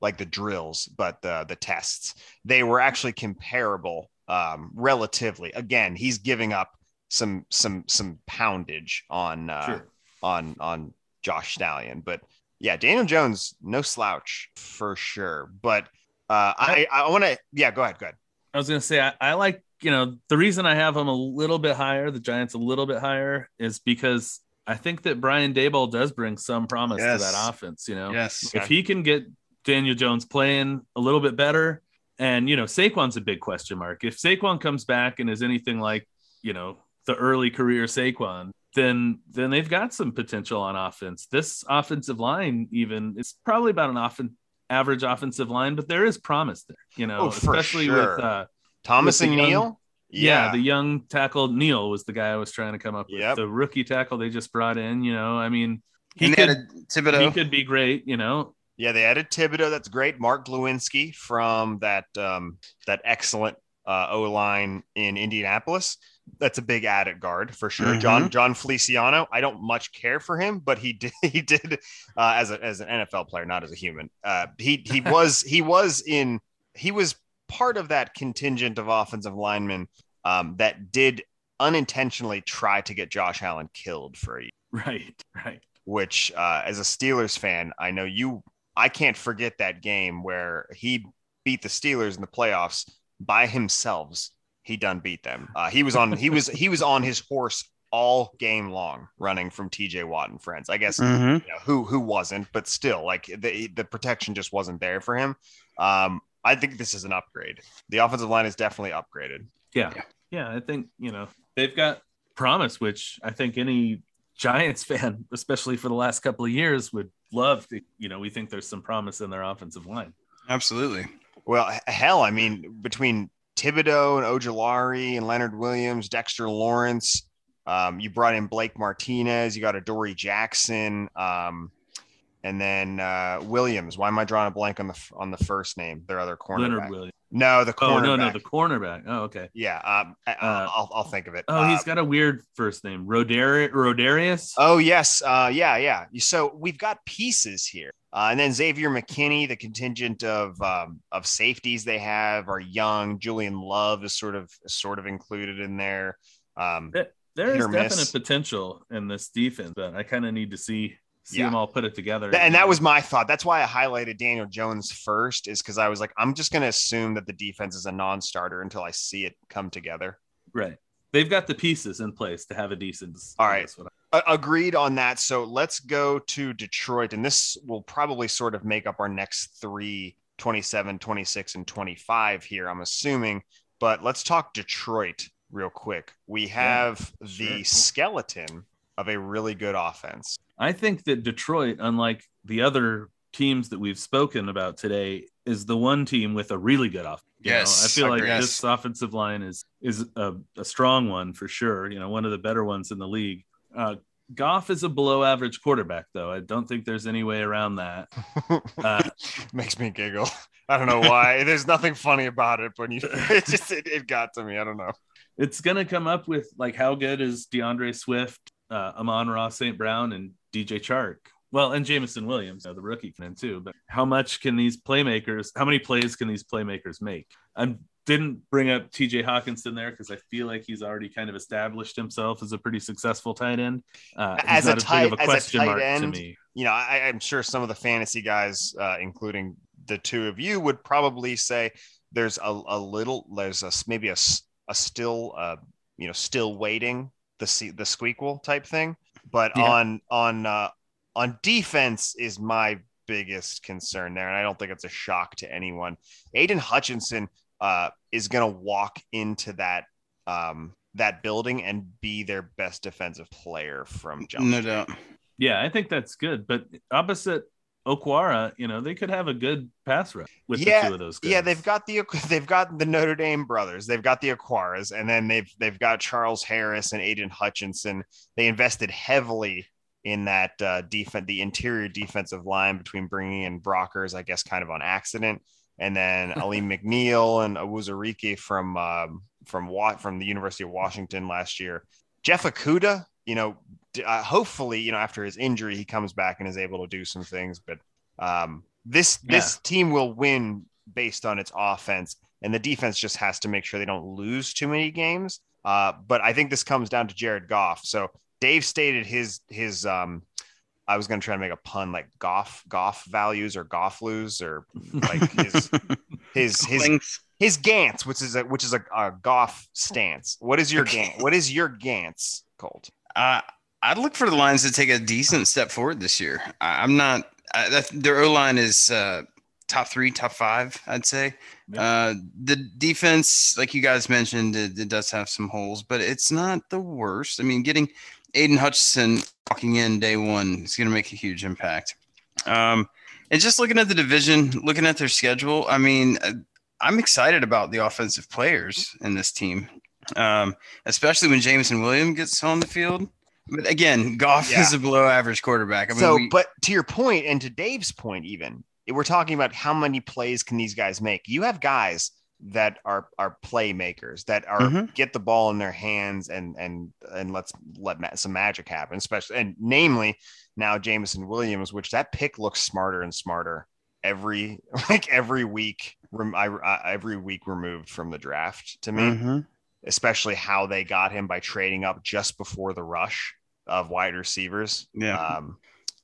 A: like the drills but the the tests they were actually comparable um relatively again he's giving up some some some poundage on uh
C: Sure.
A: on on Josh Stallion but yeah Daniel Jones no slouch for sure but uh I I want to yeah go ahead go ahead
C: I was gonna say I, I like you know the reason I have him a little bit higher, the Giants a little bit higher, is because I think that Brian Daboll does bring some promise
B: Yes.
C: to that offense. You know,
B: Yes.
C: if he can get Daniel Jones playing a little bit better, and you know Saquon's a big question mark. If Saquon comes back and is anything like you know the early career Saquon, then then they've got some potential on offense. This offensive line, even it's probably about an often average offensive line, but there is promise there. You know,
A: Oh,
C: especially
A: sure.
C: with uh,
A: Thomas
C: with
A: and
C: young-
A: Neal
C: yeah. the young tackle Neal was the guy I was trying to come up with.
A: Yep.
C: The rookie tackle they just brought in. You know, I mean, he
B: and
C: could
B: had a Thibodeaux.
C: he could be great. You know,
A: Yeah, they added Thibodeaux. That's great. Mark Glowinski from that um, that excellent uh, O line in Indianapolis. That's a big add at guard for sure.
B: Mhm.
A: Jon Jon Feliciano. I don't much care for him, but he did he did uh, as a, as an NFL player, not as a human. Uh, he he was he was in he was part of that contingent of offensive linemen um, that did unintentionally try to get Josh Allen killed for a year
C: right, right.
A: which uh, as a Steelers fan, I know you, I can't forget that game where he beat the Steelers in the playoffs by himself. He done beat them. Uh, he was on, he was, he was on his horse all game long running from TJ Watt and friends. I guess
B: Mhm.
A: you know, who, who wasn't, but still like the, the protection just wasn't there for him. Um, I think this is an upgrade. The offensive line is definitely upgraded.
C: Yeah.
B: Yeah.
C: yeah, I think you know they've got promise, which I think any Giants fan, especially for the last couple of years, would love to. You know, we think there's some promise in their offensive line.
B: Absolutely.
A: Well, hell, I mean, between Thibodeaux and Ojulari and Leonard Williams, Dexter Lawrence, um, you brought in Blake Martinez, you got Adoree' Jackson, um, and then uh, Williams. Why am I drawing a blank on the on the first name? Their other
C: Leonard
A: cornerback.
C: Williams.
A: No, the
C: Oh no, no, the cornerback. Oh, okay.
A: yeah, um, I,
C: Uh,
A: I'll, I'll think of it.
C: Oh, he's got a weird first name, Rodari- Rodarius.
A: Oh yes, uh, yeah, yeah. So we've got pieces here, uh, and then Xavier McKinney, the contingent of um, of safeties they have are young. Julian Love is sort of sort of included in there. Um,
C: There- is
A: miss.
C: definite potential in this defense, but I kind of need to see see
A: Yeah.
C: them all put it together.
A: and that was my thought. That's why I highlighted Daniel Jones first, is because I was like, I'm just going to assume that the defense is a non-starter until I see it come together.
C: right. They've got the pieces in place to have a decent.
A: All right.
C: I-
A: agreed on that. So let's go to Detroit. And this will probably sort of make up our next three 27, 26, and 25 here, I'm assuming. But let's talk Detroit real quick. We have the
C: sure.
A: skeleton of a really good offense.
C: I think that Detroit, unlike the other teams that we've spoken about today, is the one team with a really good offense. You know,
B: Yes,
C: I feel like
B: agreed.
C: this offensive line is is a, a strong one for sure. You know, one of the better ones in the league. Uh, Goff is a below average quarterback, though. I don't think there's any way around that. Uh,
A: Makes me giggle. I don't know why. There's nothing funny about it, but you, it just it, it got to me. I don't know.
C: it's gonna come up with like how good is DeAndre Swift? uh, Amon-Ra St. Brown and DJ Chark. Well, and Jameson Williams, the rookie, can too. But how much can these playmakers? How many plays can these playmakers make? I didn't bring up T.J. Hockenson there because I feel like he's already kind of established himself as a pretty successful tight end. Uh,
A: as a tight,
C: a as a tight
A: end, you know, I, am sure some of the fantasy guys, uh, including the two of you, would probably say there's a, a little, there's a maybe a, a still, uh, you know, still waiting the the squeakle type thing. But yeah. on on uh, on defense is my biggest concern there, and I don't think it's a shock to anyone. Aidan Hutchinson uh, is going to walk into that um, that building and be their best defensive player from jump.
B: No doubt.
C: Yeah, I think that's good. But opposite Okwara, you know, they could have a good pass rush with yeah, the two of those guys.
A: Yeah, they've got the they've got the Notre Dame brothers, they've got the Okwaras, and then they've they've got Charles Harris and Aidan Hutchinson. They invested heavily in that uh, defense, the interior defensive line between bringing in Brockers, I guess, kind of on accident, and then Alim McNeil and Onwuzurike from um, from from the University of Washington last year. Jeff Okudah, you know, uh, hopefully, you know, after his injury, he comes back and is able to do some things. But um, this yeah. this team will win based on its offense, and the defense just has to make sure they don't lose too many games. Uh, but I think this comes down to Jared Goff. So Dave stated his his um, I was going to try to make a pun like Goff Goff values or Goff lose or like his his his his Gantz, which is a which is a, a Goff stance. What is your okay. Gantz? What is your Gantz, Colt?
B: Uh, I'd look for the Lions to take a decent step forward this year. I, am not. I, that, their O line is uh, top three, top five. I'd say. Yeah. Uh, the defense, like you guys mentioned, it, it, does have some holes, but it's not the worst. I mean, getting Aidan Hutchinson walking in day one is going to make a huge impact. Um, and just looking at the division, looking at their schedule, I mean, uh, I'm excited about the offensive players in this team, um, especially when Jameson Williams gets on the field. But again, Goff yeah. is a below average quarterback.
A: I mean, so, we, but to your point and to Dave's point, even we're talking about how many plays can these guys make. You have guys that are are playmakers that are mm-hmm. get the ball in their hands and and and let's let ma- some magic happen. Especially and namely now Jameson Williams, which that pick looks smarter and smarter every like every week. I, I, every week removed from the draft to me. Mm-hmm especially how they got him by trading up just before the rush of wide receivers.
B: Yeah. Um,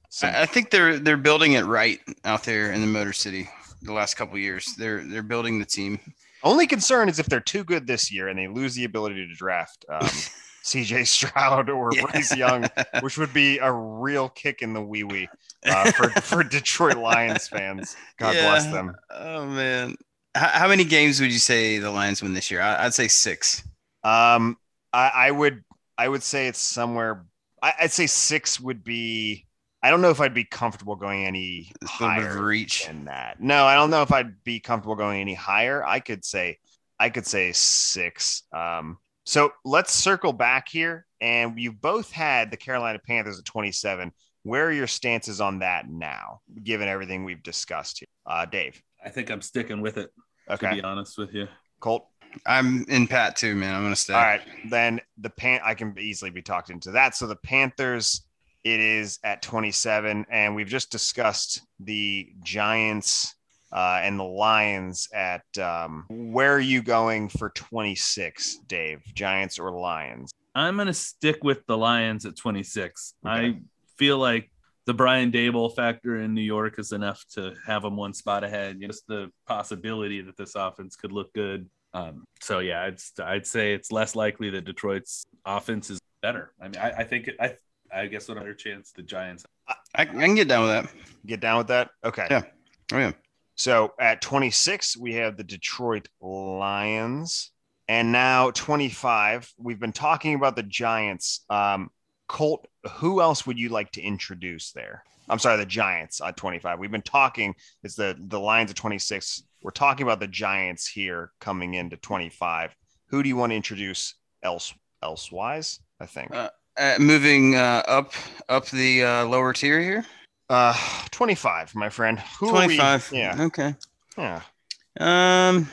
B: so I think they're they're building it right out there in the Motor City. The last couple years, they're they're building the team.
A: Only concern is if they're too good this year and they lose the ability to draft um, C.J. Stroud or yeah. Bryce Young, which would be a real kick in the wee wee uh, for for Detroit Lions fans. God yeah. bless them.
B: Oh man, how, how, many games would you say the Lions win this year? I, would say six.
A: Um, I, I would I would say it's somewhere. I, would say six would be. I don't know if I'd be comfortable going any higher
B: reach
A: than that. No, I don't know if I'd be comfortable going any higher. I could say, I could say six. Um, so let's circle back here, and you both had the Carolina Panthers at 27. Where are your stances on that now, given everything we've discussed here, uh, Dave?
C: I think I'm sticking with it. Okay. To be honest with you,
A: Colt.
B: I'm in Pat too, man. I'm gonna stay.
A: All right, then the pan. I can easily be talked into that. So the Panthers, it is at 27, and we've just discussed the Giants uh, and the Lions at. Um, where are you going for 26, Dave? Giants or Lions?
C: I'm gonna stick with the Lions at 26. Okay. I feel like the Brian Daboll factor in New York is enough to have them one spot ahead. Just the possibility that this offense could look good. Um, so yeah, I'd I'd say it's less likely that Detroit's offense is better. I mean, I, I think I I guess what other chance the Giants.
B: I, I can get down with that.
A: Get down with that. Okay.
B: Yeah. Oh yeah.
A: So at 26, we have the Detroit Lions. And now 25, we've been talking about the Giants. Um, Colt, who else would you like to introduce there? I'm sorry, the Giants at 25. We've been talking. It's the the Lions at 26. We're talking about the Giants here coming into 25. Who do you want to introduce else elsewise? I think
B: uh, uh, moving uh, up up the uh, lower tier here.
A: Uh, 25, my friend.
B: Who 25. Yeah. Okay.
A: Yeah.
B: Um,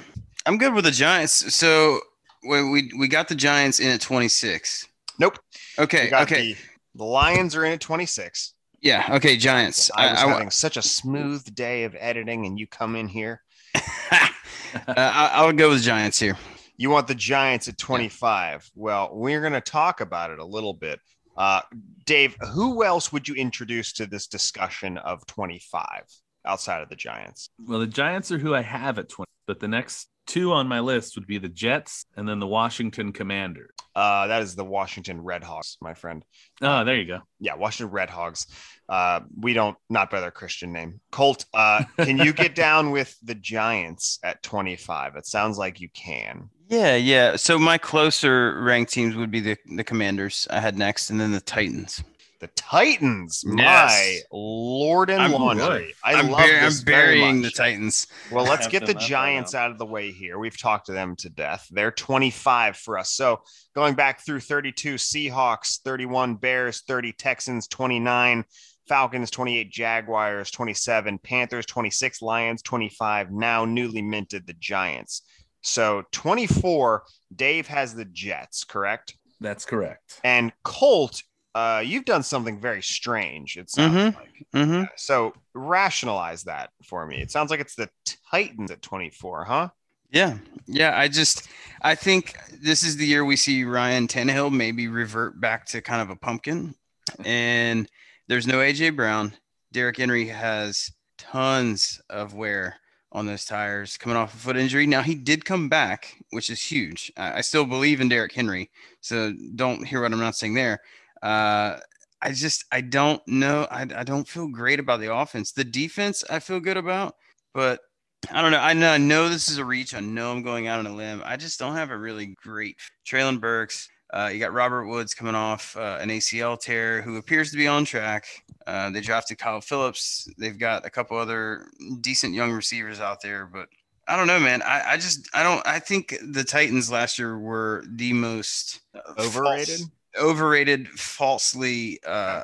B: I'm good with the Giants. So we we, we got the Giants in at 26.
A: Nope.
B: Okay. Okay.
A: The Lions are in at 26.
B: Yeah. Okay. Giants.
A: I was
B: I- I-
A: having such a smooth day of editing, and you come in here.
B: uh, I, I would go with Giants here.
A: You want the Giants at 25. Well, we're going to talk about it a little bit. Uh, Dave, who else would you introduce to this discussion of 25 outside of the Giants?
C: Well, the Giants are who I have at 20, but the next two on my list would be the Jets and then the Washington Commanders.
A: Uh, that is the Washington Red Hawks, my friend.
C: Oh, there you go.
A: Yeah, Washington Red Hogs. Uh, we don't not by their Christian name. Colt, uh, can you get down with the Giants at 25? It sounds like you can.
B: Yeah, yeah. So my closer ranked teams would be the the Commanders. I had next, and then the Titans.
A: The Titans, my
B: Yes.
A: lord and
B: I'm-
A: laundry. I
B: I'm,
A: love
B: bur-
A: this
B: I'm
A: very
B: burying the. Titans.
A: Well, let's get the
C: them up right
A: Giants out of the way here. We've talked to them to death. They're 25 for us. So going back through 32 Seahawks, 31 Bears, 30 Texans, 29 Falcons, 28 Jaguars, 27 Panthers, 26 Lions, 25 now newly minted the Giants. So 24, Dave has the Jets, correct?
C: That's correct.
A: And Colt, uh, you've done something very strange. It sounds
B: Mhm.
A: like.
B: hmm
A: So rationalize that for me. It sounds like it's the Titans at 24, huh?
B: Yeah, yeah. I just, I think this is the year we see Ryan Tannehill maybe revert back to kind of a pumpkin. And there's no AJ Brown. Derrick Henry has tons of wear on those tires coming off a foot injury. Now he did come back, which is huge. I, I still believe in Derrick Henry, so don't hear what I'm not saying there. Uh, I just, I don't know. I, I don't feel great about the offense. The defense, I feel good about, but I don't know. I know, I know this is a reach. I know I'm going out on a limb. I just don't have a really great Treylon Burks. Uh, you got Robert Woods coming off uh, an ACL tear, who appears to be on track. Uh, they drafted Kyle Philips. They've got a couple other decent young receivers out there, but I don't know, man. I, I just I don't. I think the Titans last year were the most
A: Overrated?
B: false- overrated, falsely uh,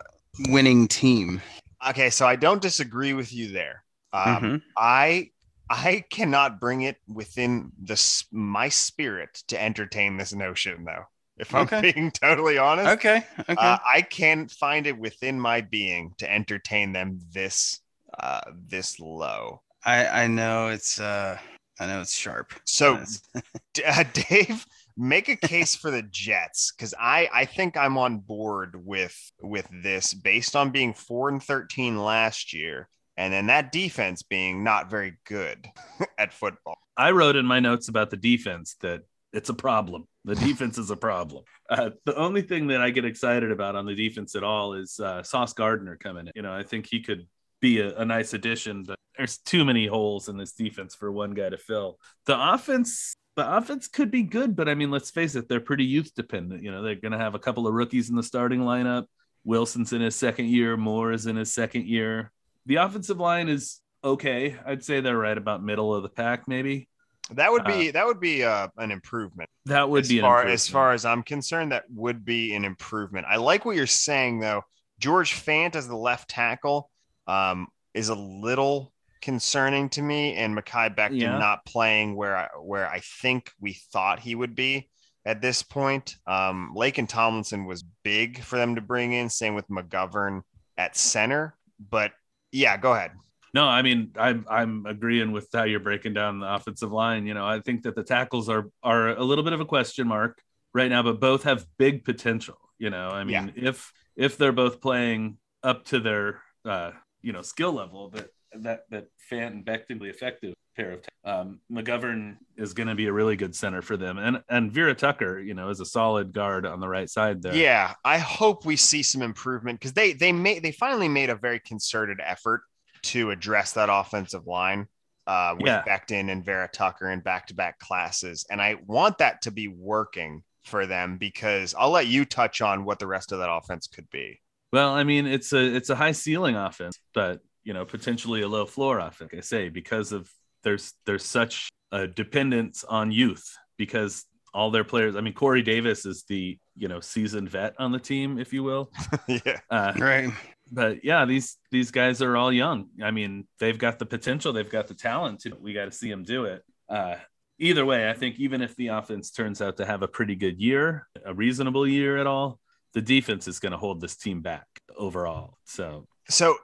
B: winning team.
A: Okay, so I don't disagree with you there. Um,
B: Mhm.
A: I I cannot bring it within the my spirit to entertain this notion, though. If I'm
B: Okay.
A: being totally honest,
B: Okay. Okay.
A: uh, I can't find it within my being to entertain them this uh, this low.
B: I I know it's uh I know it's sharp.
A: So, uh, Dave, make a case for the Jets because I I think I'm on board with with this based on being four and thirteen last year, and then that defense being not very good at football.
C: I wrote in my notes about the defense that it's a problem. The defense is a problem. Uh, the only thing that I get excited about on the defense at all is uh, Sauce Gardner coming in. You know, I think he could be a, a nice addition, but there's too many holes in this defense for one guy to fill. The offense, the offense could be good, but I mean, let's face it, they're pretty youth dependent. You know, they're going to have a couple of rookies in the starting lineup. Wilson's in his second year. Moore is in his second year. The offensive line is okay. I'd say they're right about middle of the pack, maybe.
A: That would be that would be uh, an improvement.
C: That would
A: as
C: be an
A: far as far as I'm concerned. That would be an improvement. I like what you're saying though. George Fant as the left tackle um, is a little concerning to me, and Mekhi Becton
C: Yeah.
A: not playing where I, where I think we thought he would be at this point. Um, Laken Tomlinson was big for them to bring in. Same with McGovern at center, but yeah, go ahead.
C: No, I mean I'm I'm agreeing with how you're breaking down the offensive line. You know, I think that the tackles are are a little bit of a question mark right now, but both have big potential. You know, I mean, if if they're both playing up to their uh, you know skill level, that that that Fant and Becton effective pair of um, McGovern is going to be a really good center for them, and and Vera Tucker, you know, is a solid guard on the right side there.
A: Yeah, I hope we see some improvement because they they made they finally made a very concerted effort to address that offensive line uh, with
C: Yeah.
A: Becton and Vera Tucker in back to back classes, and I want that to be working for them because I'll let you touch on what the rest of that offense could be.
C: Well, I mean, it's a it's a high ceiling offense, but you know, potentially a low floor offense. Like I say because of there's there's such a dependence on youth because all their players. I mean, Corey Davis is the you know seasoned vet on the team, if you will.
A: yeah,
C: Uh,
B: Right.
C: but yeah, these these guys are all young. I mean, they've got the potential, they've got the talent. To, we got to see them do it. Uh, either way, I think even if the offense turns out to have a pretty good year, a reasonable year at all, the defense is going to hold this team back overall. So,
A: so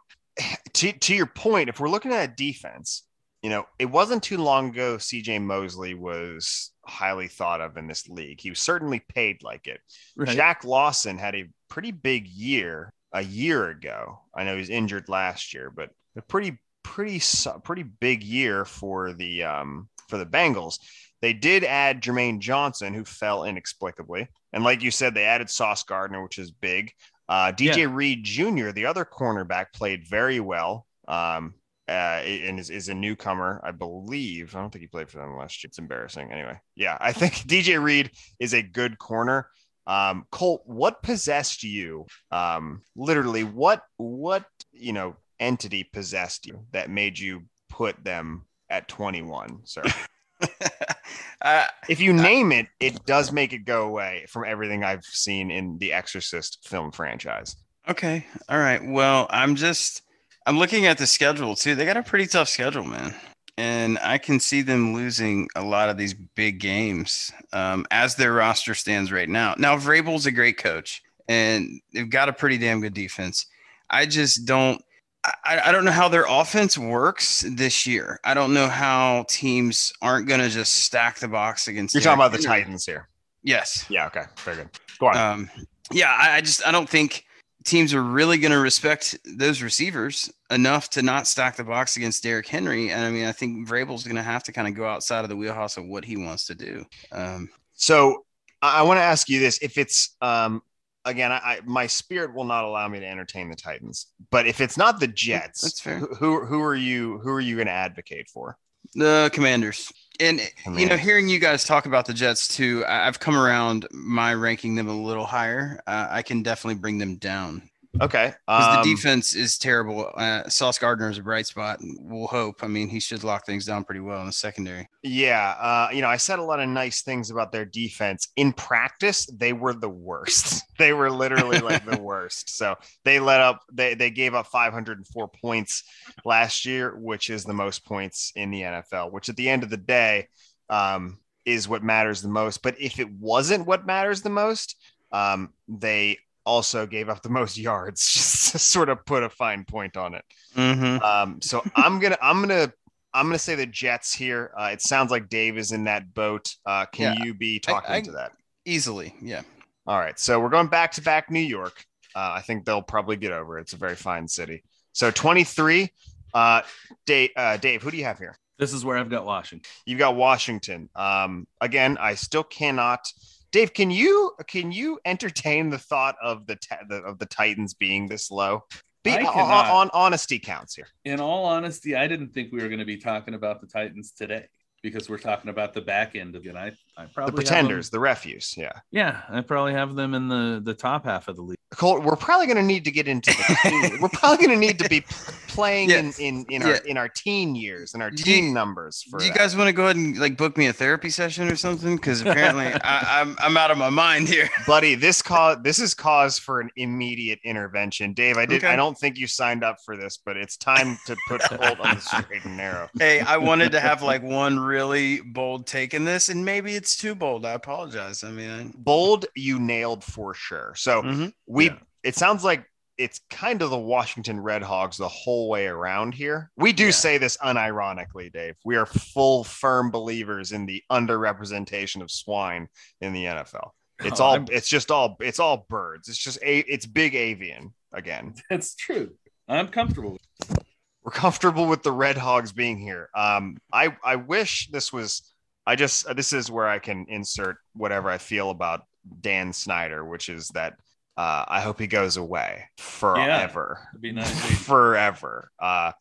A: to, to your point, if we're looking at defense, you know, it wasn't too long ago CJ Mosley was highly thought of in this league. He was certainly paid like it.
C: right.
A: Jack Lawson had a pretty big year a year ago. I know he was injured last year, but a pretty pretty pretty big year for the um for the Bengals. They did add Jermaine Johnson, who fell inexplicably, and like you said, they added Sauce Gardner, which is big. Uh, DJ
C: Yeah.
A: Reed Jr., the other cornerback, played very well. Um, uh, and is, is a newcomer, I believe. I don't think he played for them last year. It's embarrassing. Anyway, yeah, I think DJ Reed is a good corner. Um, Colt, what possessed you? Um, literally, what what you know entity possessed you that made you put them at 21, sir?
B: uh,
A: if you name it, it does make it go away from everything I've seen in the Exorcist film franchise.
B: okay. All right. Well, I'm just I'm looking at the schedule too. They got a pretty tough schedule, man. And I can see them losing a lot of these big games um, as their roster stands right now. Now, Vrabel's a great coach, and they've got a pretty damn good defense. I just don't. I, I don't know how their offense works this year. I don't know how teams aren't going to just stack the box against.
A: You're talking about the Titans here.
B: Yes.
A: Yeah. Okay. Very good. Go on.
B: Um, yeah, I, I just I don't think teams are really going to respect those receivers enough to not stack the box against Derrick Henry. And I mean, I think Vrabel's going to have to kind of go outside of the wheelhouse of what he wants to do. Um,
A: So I, I want to ask you this: if it's um again, I, my spirit will not allow me to entertain the Titans, but if it's not the Jets,
B: That's fair.
A: Who who, are you who are you going to advocate for?
B: the Commanders. And you know, hearing you guys talk about the Jets too, I've come around my ranking them a little higher. Uh, I can definitely bring them down
A: Okay,
B: because
A: um,
B: the defense is terrible. Uh, Sauce Gardner is a bright spot. and We'll hope. I mean, he should lock things down pretty well in the secondary.
A: Yeah, uh, you know, I said a lot of nice things about their defense. In practice, they were the worst. they were literally like the worst. So they let up. They they gave up 504 points last year, which is the most points in the NFL. Which at the end of the day, um, is what matters the most. But if it wasn't what matters the most, um, they also gave up the most yards. Just to sort of put a fine point on it.
B: Mm-hmm.
A: Um, so I'm gonna I'm gonna I'm gonna say the Jets here. Uh, it sounds like Dave is in that boat. Uh, can you be talking
B: I-
A: to that?
B: Easily, yeah.
A: All right, so we're going back to back New York. Uh, I think they'll probably get over it. It's a very fine city. So 23. Uh, Dave, uh, Dave, who do you have here?
C: This is where I've got Washington.
A: You've got Washington. Um, again, I still cannot. Dave, can you can you entertain the thought of the, the of the Titans being this low? Be,
C: uh,
A: uh,
C: on,
A: on honesty counts here.
C: In all honesty, I didn't think we were going to be talking about the Titans today because we're talking about the back end of it. I, I
A: The
C: probably have them-
A: pretenders, the refuse. Yeah.
C: yeah, I probably have them in the the top half of the league.
A: Colt, we're probably going to need to get into the we're probably going to need to be playing
B: Yeah.
A: in in in our in our teen years and our
B: Do
A: teen
B: you-
A: numbers for
B: Do you guys want to go ahead and like book me a therapy session or something? Because apparently I, I'm I'm out of my mind here.
A: buddy this cause this is cause for an immediate intervention dave i did
B: Okay.
A: i don't think you signed up for this but it's time to put Colt on the straight and narrow
B: Hey, I wanted to have like one really bold take in this, and maybe it's too bold. I apologize. I mean,
A: bold you nailed for sure so
B: Mhm.
A: we
C: Yeah.
A: it sounds like it's kind of the washington red hogs the whole way around here we do
B: Yeah.
A: say this unironically dave we are full firm believers in the underrepresentation of swine in the nfl it's
C: Oh,
A: all
C: I'm-
A: it's just all it's all birds it's just a it's big avian again
C: That's true. I'm comfortable. With
A: we're comfortable with the red hogs being here um i i wish this was i just this is where i can insert whatever i feel about dan snyder which is that uh i hope he goes away forever
C: be nice.
A: forever uh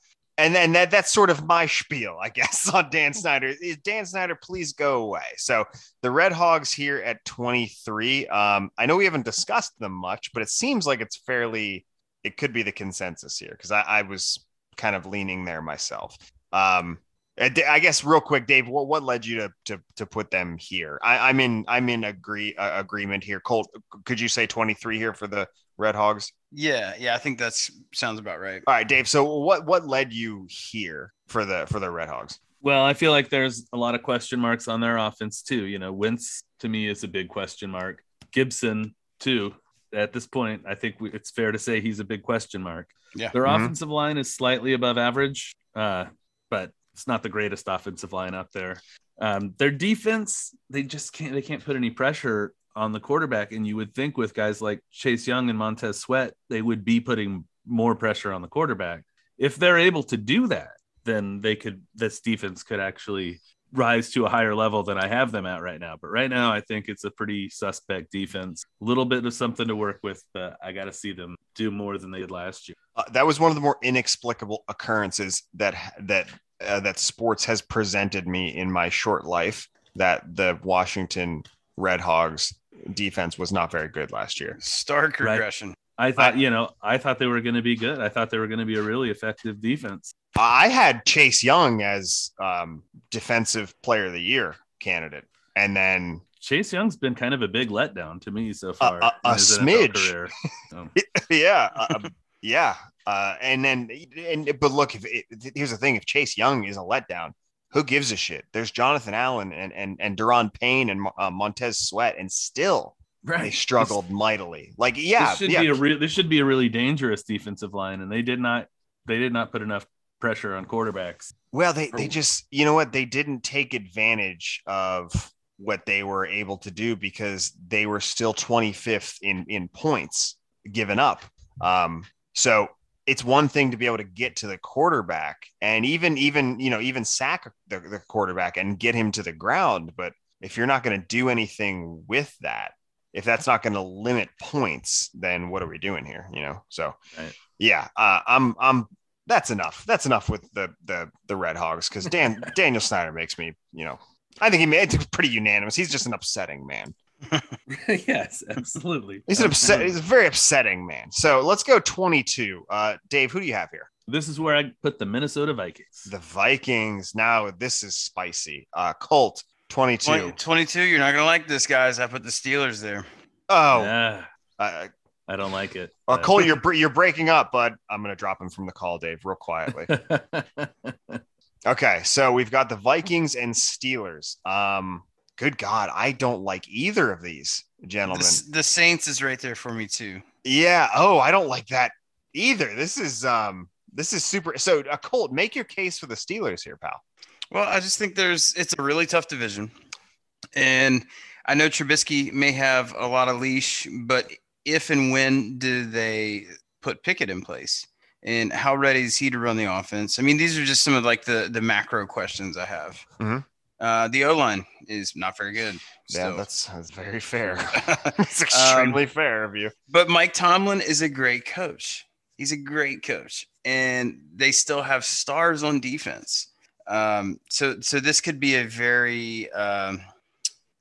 A: and then that that's sort of my spiel, I guess, on Dan Snyder. Dan Snyder, please go away. So the Red Hogs here at 23. Um, I know we haven't discussed them much, but it seems like it's fairly it could be the consensus here because I, I was kind of leaning there myself. Um, I I guess real quick, Dave, what, what led you to, to to put them here? I, I'm in I'm in agree uh, agreement here. Colt, could you say 23 here for the Red Hogs?
B: yeah, yeah, I think that's sounds about right.
A: All right, Dave. So what what led you here for the for the Red Hogs?
C: Well, I feel like there's a lot of question marks on their offense too. You know, Wentz to me is a big question mark. Gibson too. at this point, I think we, it's fair to say he's a big question mark.
B: Yeah.
C: Their
A: Mhm.
C: offensive line is slightly above average, uh, but it's not the greatest offensive line out there. Um, their defense, they just can't they can't put any pressure on the quarterback. And you would think with guys like Chase Young and Montez Sweat, they would be putting more pressure on the quarterback. If they're able to do that, then they could this defense could actually rise to a higher level than I have them at right now. But right now, I think it's a pretty suspect defense. A little bit of something to work with, but I got to see them do more than they did last year.
A: Uh, that was one of the more inexplicable occurrences that that uh, that sports has presented me in my short life. That the Washington Red Hogs defense was not very good last year.
B: Stark
C: Right.
B: regression.
C: I thought,
A: I-
C: you know, I thought they were going to be good. I thought they were going to be a really effective defense.
A: I had Chase Young as um, defensive player of the year candidate, and then
C: Chase Young's been kind of a big letdown to me so far.
A: a- a
C: in his NFL
A: smidge.
C: career. So,
A: yeah, uh, yeah, uh, and then and but look, if it, here's the thing: if Chase Young is a letdown, who gives a shit? There's Jonathan Allen and and and Daron Payne and uh, Montez Sweat, and still
C: right.
A: they struggled mightily. Like, yeah,
C: this should
A: yeah,
C: be a real. This should be a really dangerous defensive line, and they did not. They did not put enough pressure on quarterbacks.
A: Well, they they just you know what they didn't take advantage of what they were able to do because they were still 25th in in points given up. Um, so it's one thing to be able to get to the quarterback and even even you know even sack the, the quarterback and get him to the ground, but if you're not going to do anything with that, if that's not going to limit points, then what are we doing here? You know, so
C: Right.
A: yeah, uh, I'm I'm that's enough. That's enough with the the the Red Hogs because Dan Daniel Snyder makes me, you know, I think he made it pretty unanimous. He's just an upsetting man.
C: yes, absolutely.
A: He's an upset.
C: Absolutely.
A: He's a very upsetting man. So let's go 22. Uh, Dave, who do you have here?
C: This is where I put the Minnesota Vikings.
A: The Vikings. Now this is spicy. Uh, Colt 22.
B: 20, 22. You're not gonna like this, guys. I put the Steelers there.
A: Oh,
C: Yeah,
A: uh,
C: I don't like it.
A: uh,
C: but-
A: Colt, you're bre- you're breaking up, bud. I'm gonna drop him from the call, Dave, real quietly. Okay, so we've got the Vikings and Steelers. Um, good God, I don't like either of these gentlemen.
B: S- the Saints is right there for me too.
A: Yeah. Oh, I don't like that either. This is um, this is super. So, uh, Colt, make your case for the Steelers here, pal.
B: Well, I just think there's it's a really tough division, and I know Trubisky may have a lot of leash, but if and when do they put Pickett in place, and how ready is he to run the offense? I mean, these are just some of like the the macro questions I have.
A: Mhm.
B: Uh, the O line is not very good.
A: Yeah,
B: still.
A: that's, that's very fair. it's extremely fair of you.
B: But Mike Tomlin is a great coach. He's a great coach, and they still have stars on defense. Um, so, so this could be a very um,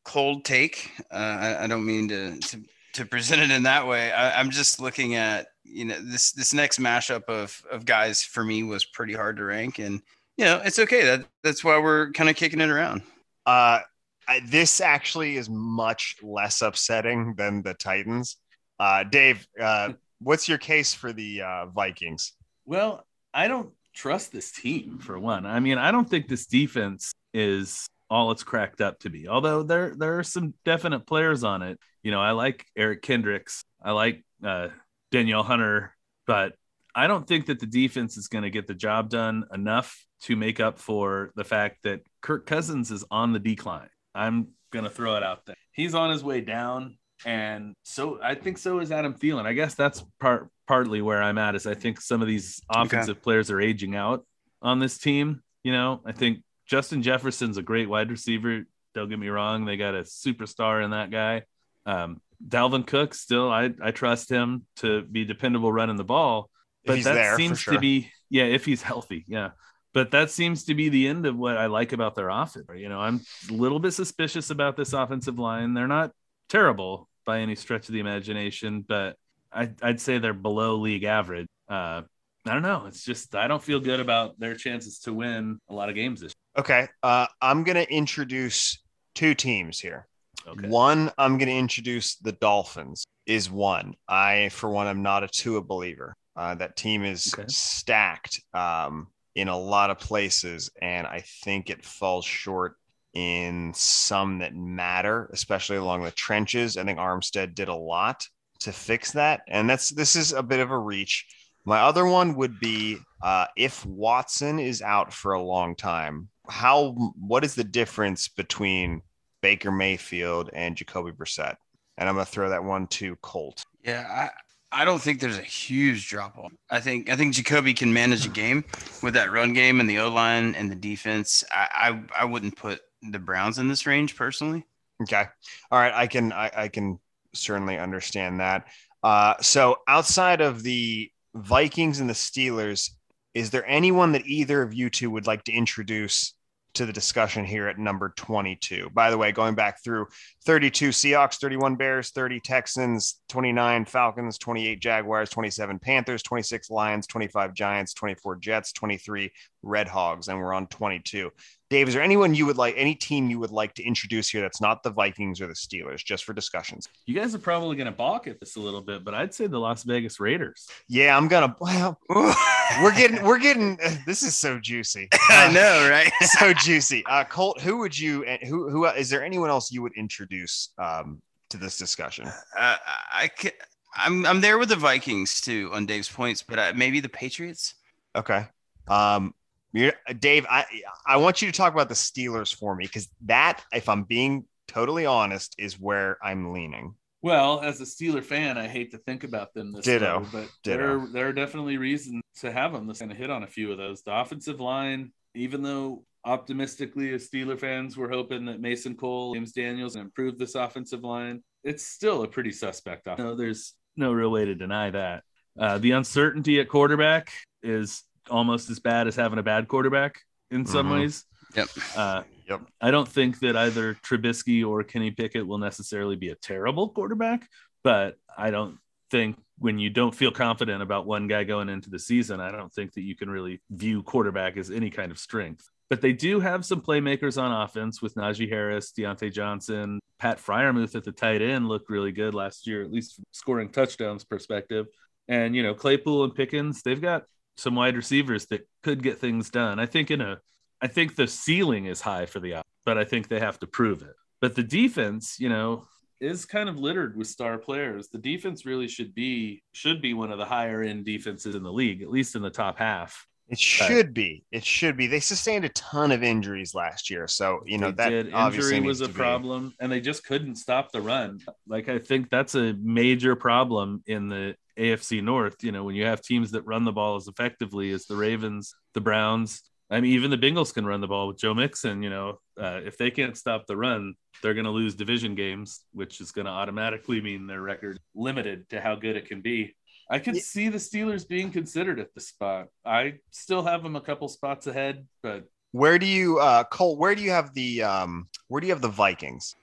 B: cold take. Uh, I, I don't mean to, to to present it in that way. I, I'm just looking at you know this this next mashup of of guys for me was pretty hard to rank, and you know it's okay. That that's why we're kind of kicking it around.
A: Uh, I, this actually is much less upsetting than the Titans. Uh, Dave, uh, what's your case for the uh, Vikings?
C: Well, I don't trust this team for one. I mean, I don't think this defense is all it's cracked up to be. Although there there are some definite players on it. You know, I like Eric Kendricks. I like uh, Danielle Hunter, but I don't think that the defense is going to get the job done enough to make up for the fact that Kirk Cousins is on the decline. I'm going to throw it out there. He's on his way down. And so I think so is Adam Thielen. I guess that's part partly where I'm at is I think some of these offensive players are aging out on this team. You know, I think Justin Jefferson's a great wide receiver. Don't get me wrong; they got a superstar in that guy. Um, Dalvin Cook, still, I I trust him to be dependable running the ball. But that
A: there,
C: seems
A: sure.
C: to be, yeah, if he's healthy, yeah. But that seems to be the end of what I like about their offense. You know, I'm a little bit suspicious about this offensive line. They're not terrible by any stretch of the imagination, but I, I'd say they're below league average. Uh, I don't know. It's just I don't feel good about their chances to win a lot of games this Year.
A: Okay, uh, I'm going to introduce two teams here.
C: Okay.
A: One, I'm going to introduce the Dolphins. Is one. I, for one, am not a Tua believer. Uh, that team is
C: Okay.
A: stacked um, in a lot of places, and I think it falls short in some that matter, especially along the trenches. I think Armstead did a lot to fix that, and that's this is a bit of a reach. My other one would be uh, if Watson is out for a long time, how what is the difference between Baker Mayfield and Jacoby Brissett? And I'm gonna throw that one to Colt.
B: Yeah, I, I don't think there's a huge drop off. I think I think Jacoby can manage a game with that run game and the O line and the defense. I, I I wouldn't put the Browns in this range personally.
A: Okay, all right, I can I, I can certainly understand that. Uh, so outside of the Vikings and the Steelers, is there anyone that either of you two would like to introduce to the discussion here at number 22. By the way, going back through 32 Seahawks, 31 Bears, 30 Texans, 29 Falcons, 28 Jaguars, 27 Panthers, 26 Lions, 25 Giants, 24 Jets, 23 Red Hogs, and we're on 22. Dave, is there anyone you would like, any team you would like to introduce here that's not the Vikings or the Steelers, just for discussions?
C: You guys are probably going to balk at this a little bit, but I'd say the Las Vegas Raiders.
A: Yeah, I'm gonna. Well, we're getting, we're getting. This is so juicy.
B: I know, right?
A: so juicy. Uh, Colt, who would you? Who, who is there anyone else you would introduce um, to this discussion?
B: Uh, I can, I'm, I'm there with the Vikings too on Dave's points, but uh, maybe the Patriots.
A: Okay. Um, you're, Dave, I I want you to talk about the Steelers for me because that, if I'm being totally honest, is where I'm leaning.
C: Well, as a Steeler fan, I hate to think about them this
A: Ditto.
C: way, but
A: Ditto.
C: there there are definitely reasons to have them. Let's kind of hit on a few of those. The offensive line, even though optimistically as Steeler fans we're hoping that Mason Cole, James Daniels and improve this offensive line, it's still a pretty suspect. No, there's no real way to deny that. Uh, the uncertainty at quarterback is almost as bad as having a bad quarterback in some
A: Mhm.
C: ways.
B: Yep.
C: Uh,
A: Yep.
C: I don't think that either Trubisky or Kenny Pickett will necessarily be a terrible quarterback, but I don't think when you don't feel confident about one guy going into the season, I don't think that you can really view quarterback as any kind of strength. But they do have some playmakers on offense with Najee Harris, Diontae Johnson, Pat Freiermuth at the tight end looked really good last year, at least from scoring touchdowns perspective. And you know, Claypool and Pickens, they've got some wide receivers that could get things done. I think in a I think the ceiling is high for the but I think they have to prove it. But the defense, you know, is kind of littered with star players. The defense really should be should be one of the higher end defenses in the league, at least in the top half.
A: It should be. It should be. They sustained a ton of injuries last year, so you know that
C: did. injury was a
A: to be-
C: problem, and they just couldn't stop the run. Like I think that's a major problem in the AFC North. You know, when you have teams that run the ball as effectively as the Ravens, the Browns. I mean, even the Bengals can run the ball with Joe Mixon. You know, uh, if they can't stop the run, they're going to lose division games, which is going to automatically mean their record limited to how good it can be. I could
A: Yeah.
C: see the Steelers being considered at the spot. I still have them a couple spots ahead, but
A: Where do you, uh, Colt? Where do you have the, um, where do you have the Vikings?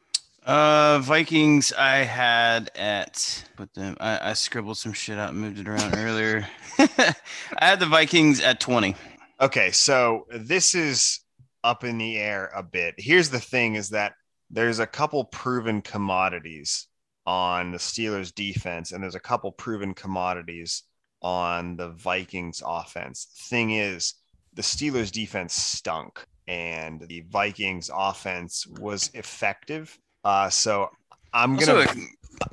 B: Uh, Vikings. I had at put them. I, I scribbled some shit out and moved it around earlier. I had the Vikings at twenty.
A: Okay, so this is up in the air a bit. Here's the thing: is that there's a couple proven commodities on the Steelers defense, and there's a couple proven commodities on the Vikings offense. Thing is, the Steelers defense stunk, and the Vikings offense was effective. Uh, so I'm
B: Also,
A: gonna
B: the,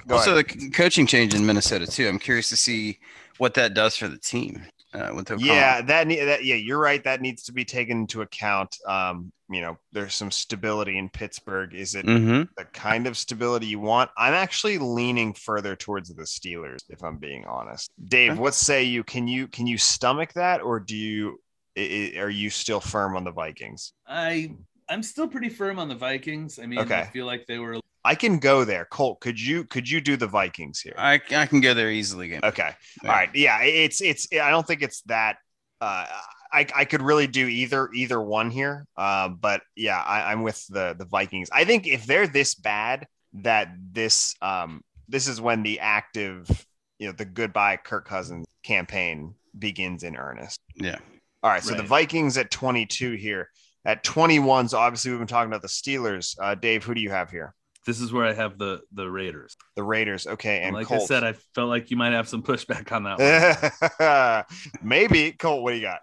A: go
B: also
A: ahead.
B: the coaching change in Minnesota too. I'm curious to see what that does for the team uh, with O'Connell.
A: Yeah, that, that yeah, you're right. That needs to be taken into account. Um, you know, there's some stability in Pittsburgh. Is it
B: Mm-hmm.
A: the kind of stability you want? I'm actually leaning further towards the Steelers, if I'm being honest. Dave,
B: Okay.
A: what say you? Can you can you stomach that, or do you i- i- are you still firm on the Vikings?
C: I I'm still pretty firm on the Vikings. I mean, I feel like they were
A: I can go there. Colt, could you could you do the Vikings here?
B: I, I can go there easily. Game.
A: Okay.
B: Yeah.
A: All right. Yeah. It's it's. I don't think it's that. Uh, I I could really do either either one here. Uh, but yeah, I, I'm with the the Vikings. I think if they're this bad, that this um this is when the active you know the goodbye Kirk Cousins campaign begins in earnest.
B: Yeah.
A: All right. So the Vikings at 22 here. At 21, so obviously we've been talking about the Steelers. Uh, Dave, who do you have here?
C: this is where I have the the Raiders.
A: The Raiders. Okay, and
C: And like
A: Colt.
C: I said, I felt like you might have some pushback on that one.
A: Maybe Colt. What do you got?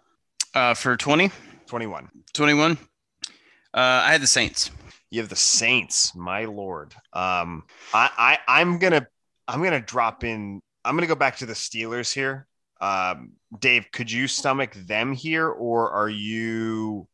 B: Uh, for 20,
A: 21.
B: 21, uh, I had the Saints.
A: You have the Saints, my lord. Um, I, I I'm gonna I'm gonna drop in. I'm gonna go back to the Steelers here. Um, Dave, could you stomach them here, or are you?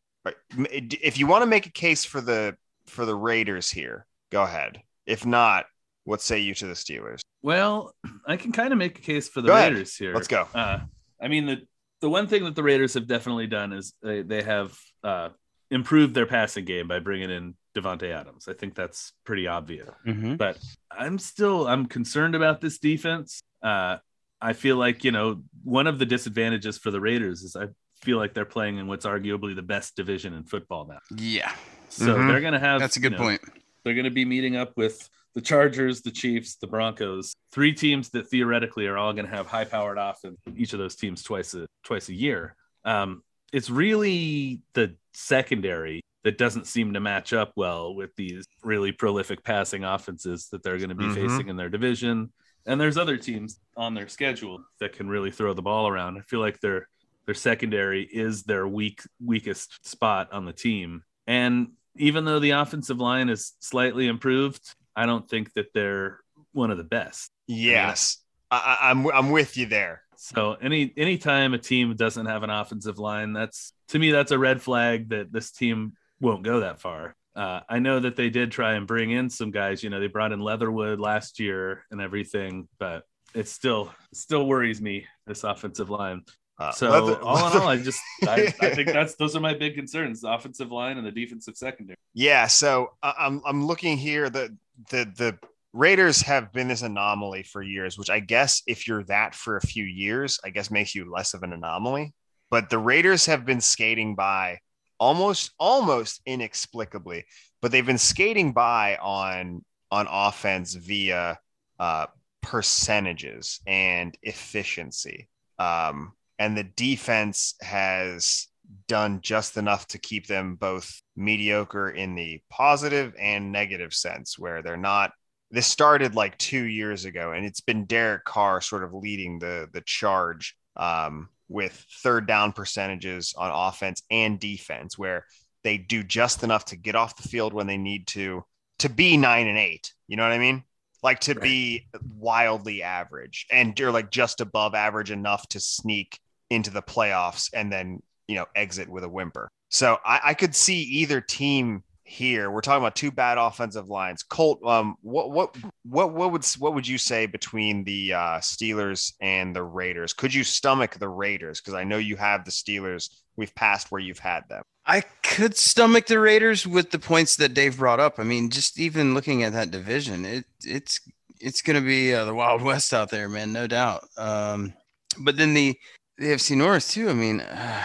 A: If you want to make a case for the for the Raiders here, go ahead. If not, what say you to the Steelers?
C: Well, I can kind of make a case for the
A: Go ahead.
C: Raiders here.
A: Let's go.
C: Uh, I mean, the the one thing that the Raiders have definitely done is they, they have uh, improved their passing game by bringing in Davante Adams. I think that's pretty obvious.
B: Mhm.
C: But I'm still I'm concerned about this defense. Uh, I feel like you know one of the disadvantages for the Raiders is I feel like they're playing in what's arguably the best division in football now.
B: Yeah,
C: So
A: Mhm.
C: they're going to have
B: that's a
C: you
B: good
C: know,
B: point.
C: they're going to be meeting up with the Chargers, the Chiefs, the Broncos, three teams that theoretically are all going to have high-powered offense. Each of those teams twice a twice a year. Um, it's really the secondary that doesn't seem to match up well with these really prolific passing offenses that they're going to be
A: Mhm.
C: facing in their division. And there's other teams on their schedule that can really throw the ball around. I feel like their their secondary is their weak weakest spot on the team. And even though the offensive line is slightly improved, I don't think that they're one of the best.
A: Yes, I, I, I'm I'm with you there.
C: So any anytime a team doesn't have an offensive line, that's to me that's a red flag that this team won't go that far. Uh, I know that they did try and bring in some guys. You know, they brought in Leatherwood last year and everything, but it still still worries me this offensive line.
A: Uh,
C: So all in all, I just I, I think that's those are my big concerns: the offensive line and the defensive secondary.
A: Yeah, so I- I'm I'm looking here. The the the Raiders have been this anomaly for years, which I guess if you're that for a few years, I guess makes you less of an anomaly. But the Raiders have been skating by almost almost inexplicably, but they've been skating by on on offense via uh, percentages and efficiency. Um, and the defense has done just enough to keep them both mediocre in the positive and negative sense, where they're not. This started like two years ago, and it's been Derek Carr sort of leading the the charge um, with third down percentages on offense and defense, where they do just enough to get off the field when they need to to be nine and eight. You know what I mean? Like to be wildly average and you're like just above average enough to sneak into the playoffs and then you know exit with a whimper. So I, I could see either team here. We're talking about two bad offensive lines. Colt, um, what what what what would what would you say between the uh, Steelers and the Raiders? Could you stomach the Raiders? Because I know you have the Steelers. We've passed where you've had them.
B: I could stomach the Raiders with the points that Dave brought up. I mean, just even looking at that division, it it's it's going to be uh, the Wild West out there, man, no doubt. Um, but then the the AFC North too. I mean, uh,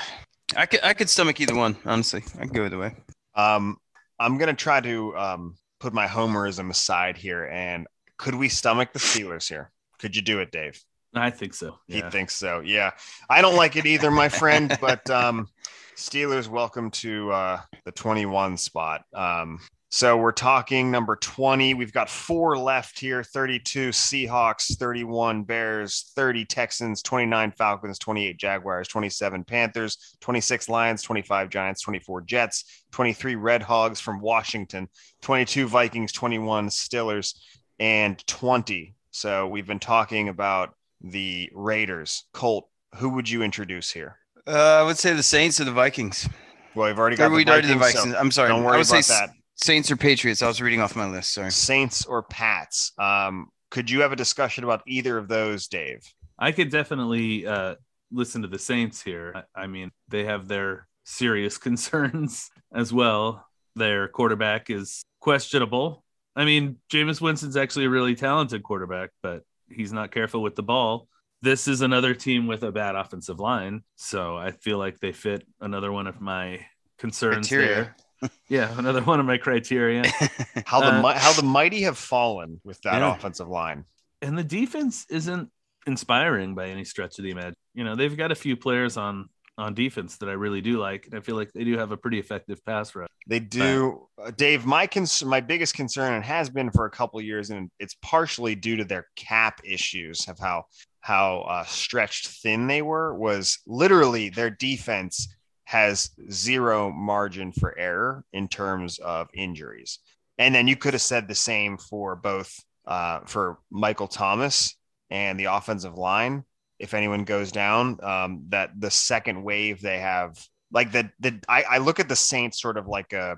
B: I could I could stomach either one. Honestly, I could go either way.
A: Um, I'm gonna try to um, put my homerism aside here, and could we stomach the Steelers here? Could you do it, Dave?
C: I think so.
A: He thinks so. Yeah. I don't like it either, my friend, but um Steelers welcome to uh the 21 spot. Um so we're talking number 20. We've got four left here 32 Seahawks, 31 Bears, 30 Texans, 29 Falcons, 28 Jaguars, 27 Panthers, 26 Lions, 25 Giants, 24 Jets, 23 Red Hogs from Washington, 22 Vikings, 21 Steelers, and 20. So we've been talking about the Raiders. Colt, who would you introduce here?
B: Uh, I would say the Saints or the Vikings.
A: Well, we've already got the Vikings,
B: the
A: so
B: I'm sorry.
A: don't
B: I
A: worry
B: would
A: about
B: say
A: that.
B: Saints or Patriots. I was reading off my list. Sorry.
A: Saints or Pats. Um, could you have a discussion about either of those, Dave?
C: I could definitely uh, listen to the Saints here. I, I mean, they have their serious concerns as well. Their quarterback is questionable. I mean, Jameis Winston's actually a really talented quarterback, but he's not careful with the ball. This is another team with a bad offensive line, so I feel like they fit another one of my concerns
B: Criteria.
C: there. Yeah, another one of my criteria.
A: How the
C: Uh,
A: how the mighty have fallen with that
C: Yeah.
A: offensive line.
C: and the defense isn't inspiring by any stretch of the imagination. You know, they've got a few players on on defense that I really do like, and I feel like they do have a pretty effective pass rush.
A: They do, uh, Dave. My cons- my biggest concern, and has been for a couple of years, and it's partially due to their cap issues of how how uh, stretched thin they were. Was literally their defense has zero margin for error in terms of injuries, and then you could have said the same for both uh, for Michael Thomas and the offensive line. If anyone goes down, um, that the second wave they have, like the the I, I look at the Saints sort of like a,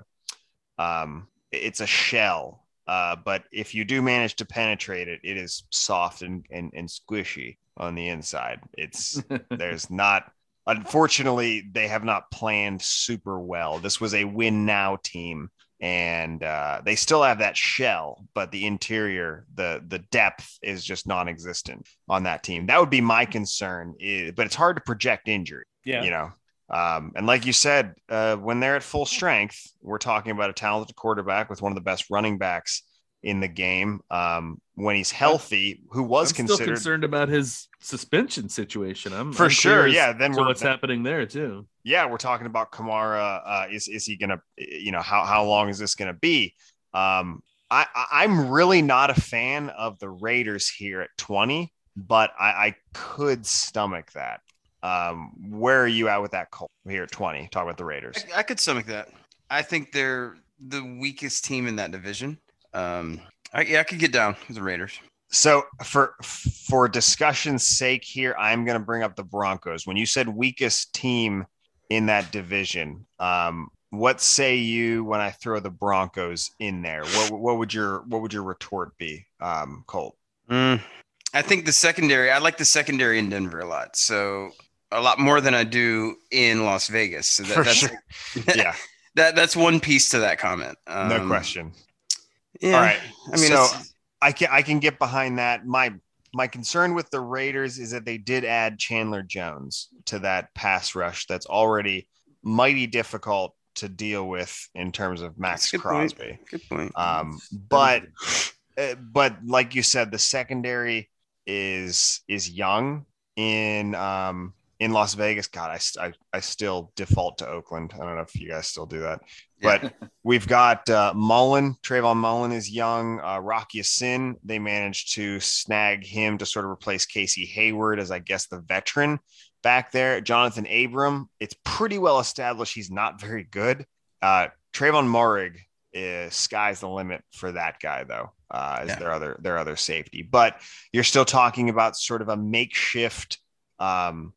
A: um, it's a shell. Uh, but if you do manage to penetrate it, it is soft and, and, and squishy on the inside. It's there's not unfortunately they have not planned super well. This was a win now team and uh, they still have that shell, but the interior, the the depth is just non-existent on that team. That would be my concern. But it's hard to project injury.
C: Yeah,
A: you know. Um, and like you said, uh, when they're at full strength, we're talking about a talented quarterback with one of the best running backs in the game. Um, when he's healthy, who was
C: I'm
A: considered
C: still concerned about his suspension situation. I'm
A: for
C: I'm
A: sure. Yeah, then we're
C: what's happening there too.
A: yeah, we're talking about Kamara. Uh, is is he gonna? You know, how how long is this gonna be? Um, I I- I'm really not a fan of the Raiders here at 20, but I, I could stomach that. Um, where are you at with that Colt here at 20? Talk about the Raiders.
B: I, I could stomach that. I think they're the weakest team in that division. Um, I, yeah, I could get down with the Raiders.
A: So for for discussion's sake here, I'm going to bring up the Broncos. When you said weakest team in that division, um, what say you when I throw the Broncos in there? What what would your what would your retort be, um, Colt?
B: Mm, I think the secondary. I like the secondary in Denver a lot. So a lot more than I do in Las Vegas. So that,
A: For
B: that's
A: sure. Yeah,
B: that that's one piece to that comment. Um,
A: no question.
B: Yeah.
A: All right.
B: I mean,
A: so I can I can get behind that. My my concern with the Raiders is that they did add Chandler Jones to that pass rush that's already mighty difficult to deal with in terms of
B: Maxx good point.
A: Crosby.
B: good point.
A: Um, but uh, but like you said, the secondary is is young in um in Las Vegas. God, I, I I still default to Oakland. I don't know if you guys still do that, but we've got uh, Mullen. Trayvon Mullen is young. Uh, Rock Ya-Sin. They managed to snag him to sort of replace Casey Hayward as I guess the veteran back there. Johnathan Abram. It's pretty well established he's not very good. Uh, Trayvon Moehrig is sky's the limit for that guy though uh is
B: Yeah.
A: their other their other safety but you're still talking about sort of a makeshift um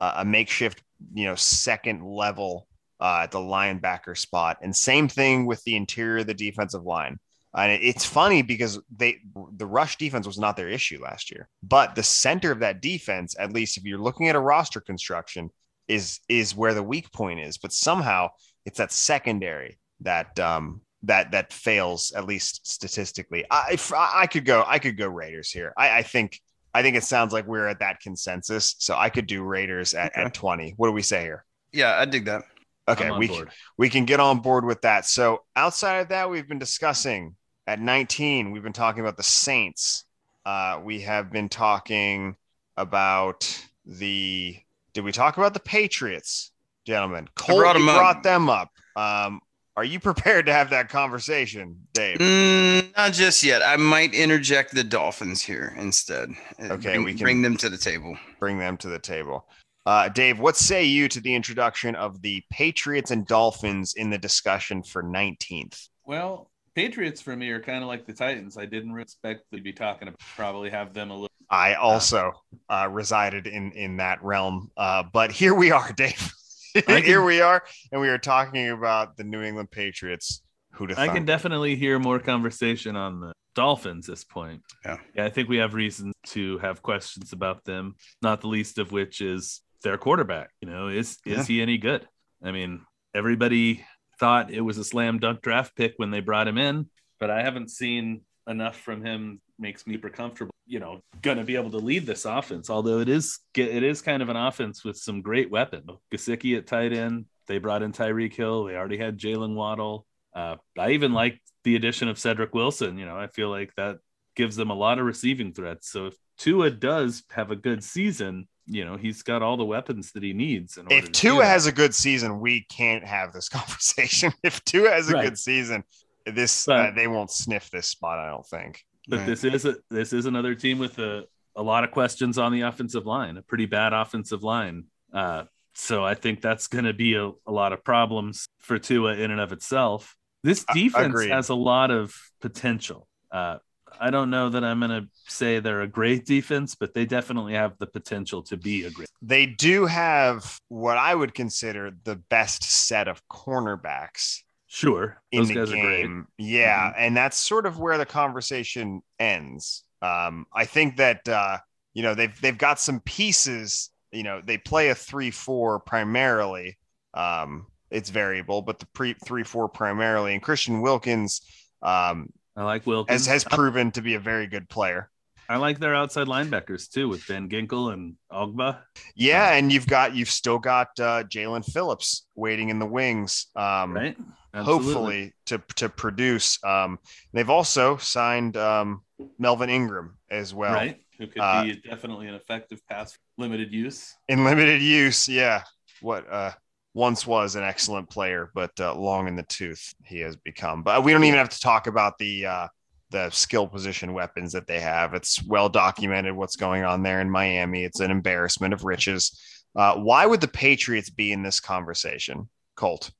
A: a a makeshift you know second level uh at the linebacker spot and same thing with the interior of the defensive line and it's funny because they the rush defense was not their issue last year but the center of that defense at least if you're looking at a roster construction is is where the weak point is but somehow it's that secondary that um that that fails at least statistically. I I could go I could go Raiders here. I, I think I think it sounds like we're at that consensus. So I could do Raiders at,
B: Okay.
A: at 20. What do we say here?
B: yeah, I dig that.
A: Okay, we
C: board.
A: we can get on board with that. So outside of that, we've been discussing at 19, we've been talking about the Saints. Uh, we have been talking about the did we talk about the Patriots, gentlemen? Cole
B: brought 'em
A: you
B: up.
A: brought them up. Um, are you prepared to have that conversation, Dave?
B: Mm, not just yet. I might interject the Dolphins here instead.
A: Okay,
B: bring,
A: we can-
B: bring them to the table.
A: Bring them to the table. Uh, Dave, what say you to the introduction of the Patriots and Dolphins in the discussion for 19th?
C: Well, Patriots for me are kind of like the Titans. I didn't expect to be talking about. Probably have them a little.
A: I also uh, resided in in that realm, uh, but here we are, Dave.
C: can-
A: here we are, and we are talking about the New England Patriots. Who to
C: I can definitely hear more conversation on the Dolphins this point.
B: Yeah.
C: yeah, I think we have reasons to have questions about them. Not the least of which is their quarterback. You know, is is
B: Yeah.
C: he any good? I mean, everybody thought it was a slam dunk draft pick when they brought him in, but I haven't seen enough from him. Makes me super comfortable. You know, going to be able to lead this offense. Although it is it is kind of an offense with some great weapons. Gesicki at tight end. They brought in Tyreek Hill. They already had Jaylen Waddle. Uh, I even like the addition of Cedric Wilson. You know, I feel like that gives them a lot of receiving threats. So if Tua does have a good season, you know, he's got all the weapons that he needs. In order
A: If Tua has a good season, we can't have this conversation. If Tua has a
C: Right.
A: good season, this
C: But-
A: uh, they won't sniff this spot. I don't think.
C: But
B: Right.
C: this is a this is another team with a, a lot of questions on the offensive line, a pretty bad offensive line. Uh, so I think that's going to be a, a lot of problems for Tua in and of itself. This defense has a lot of potential. Uh, I don't know that I'm going to say they're a great defense, but they definitely have the potential to be a great.
A: They do have what I would consider the best set of cornerbacks
C: Sure,
A: in
C: those
A: the
C: guys are great.
A: game. Yeah, and that's sort of where the conversation ends. Um, I think that uh, you know they've they've got some pieces. You know, they play a three-four primarily. Um, it's variable, but the pre three-four primarily, and Christian Wilkins um,
C: I like Wilkins.
A: has has proven to be a very good player.
C: I like their outside linebackers too, with Van Ginkel and Ogbah.
A: Yeah, and you've got you've still got uh, Jaelan Phillips waiting in the wings. Um,
C: Right? Absolutely.
A: hopefully to to produce. Um, they've also signed um, Melvin Ingram as well
C: right? Who could
A: uh,
C: be definitely an effective pass, limited use.
A: in limited use. Yeah, what uh, once was an excellent player, but uh, long in the tooth he has become. But we don't even have to talk about the uh, the skill position weapons that they have. It's well documented what's going on there in Miami. It's an embarrassment of riches. Uh, why would the Patriots be in this conversation, Colt?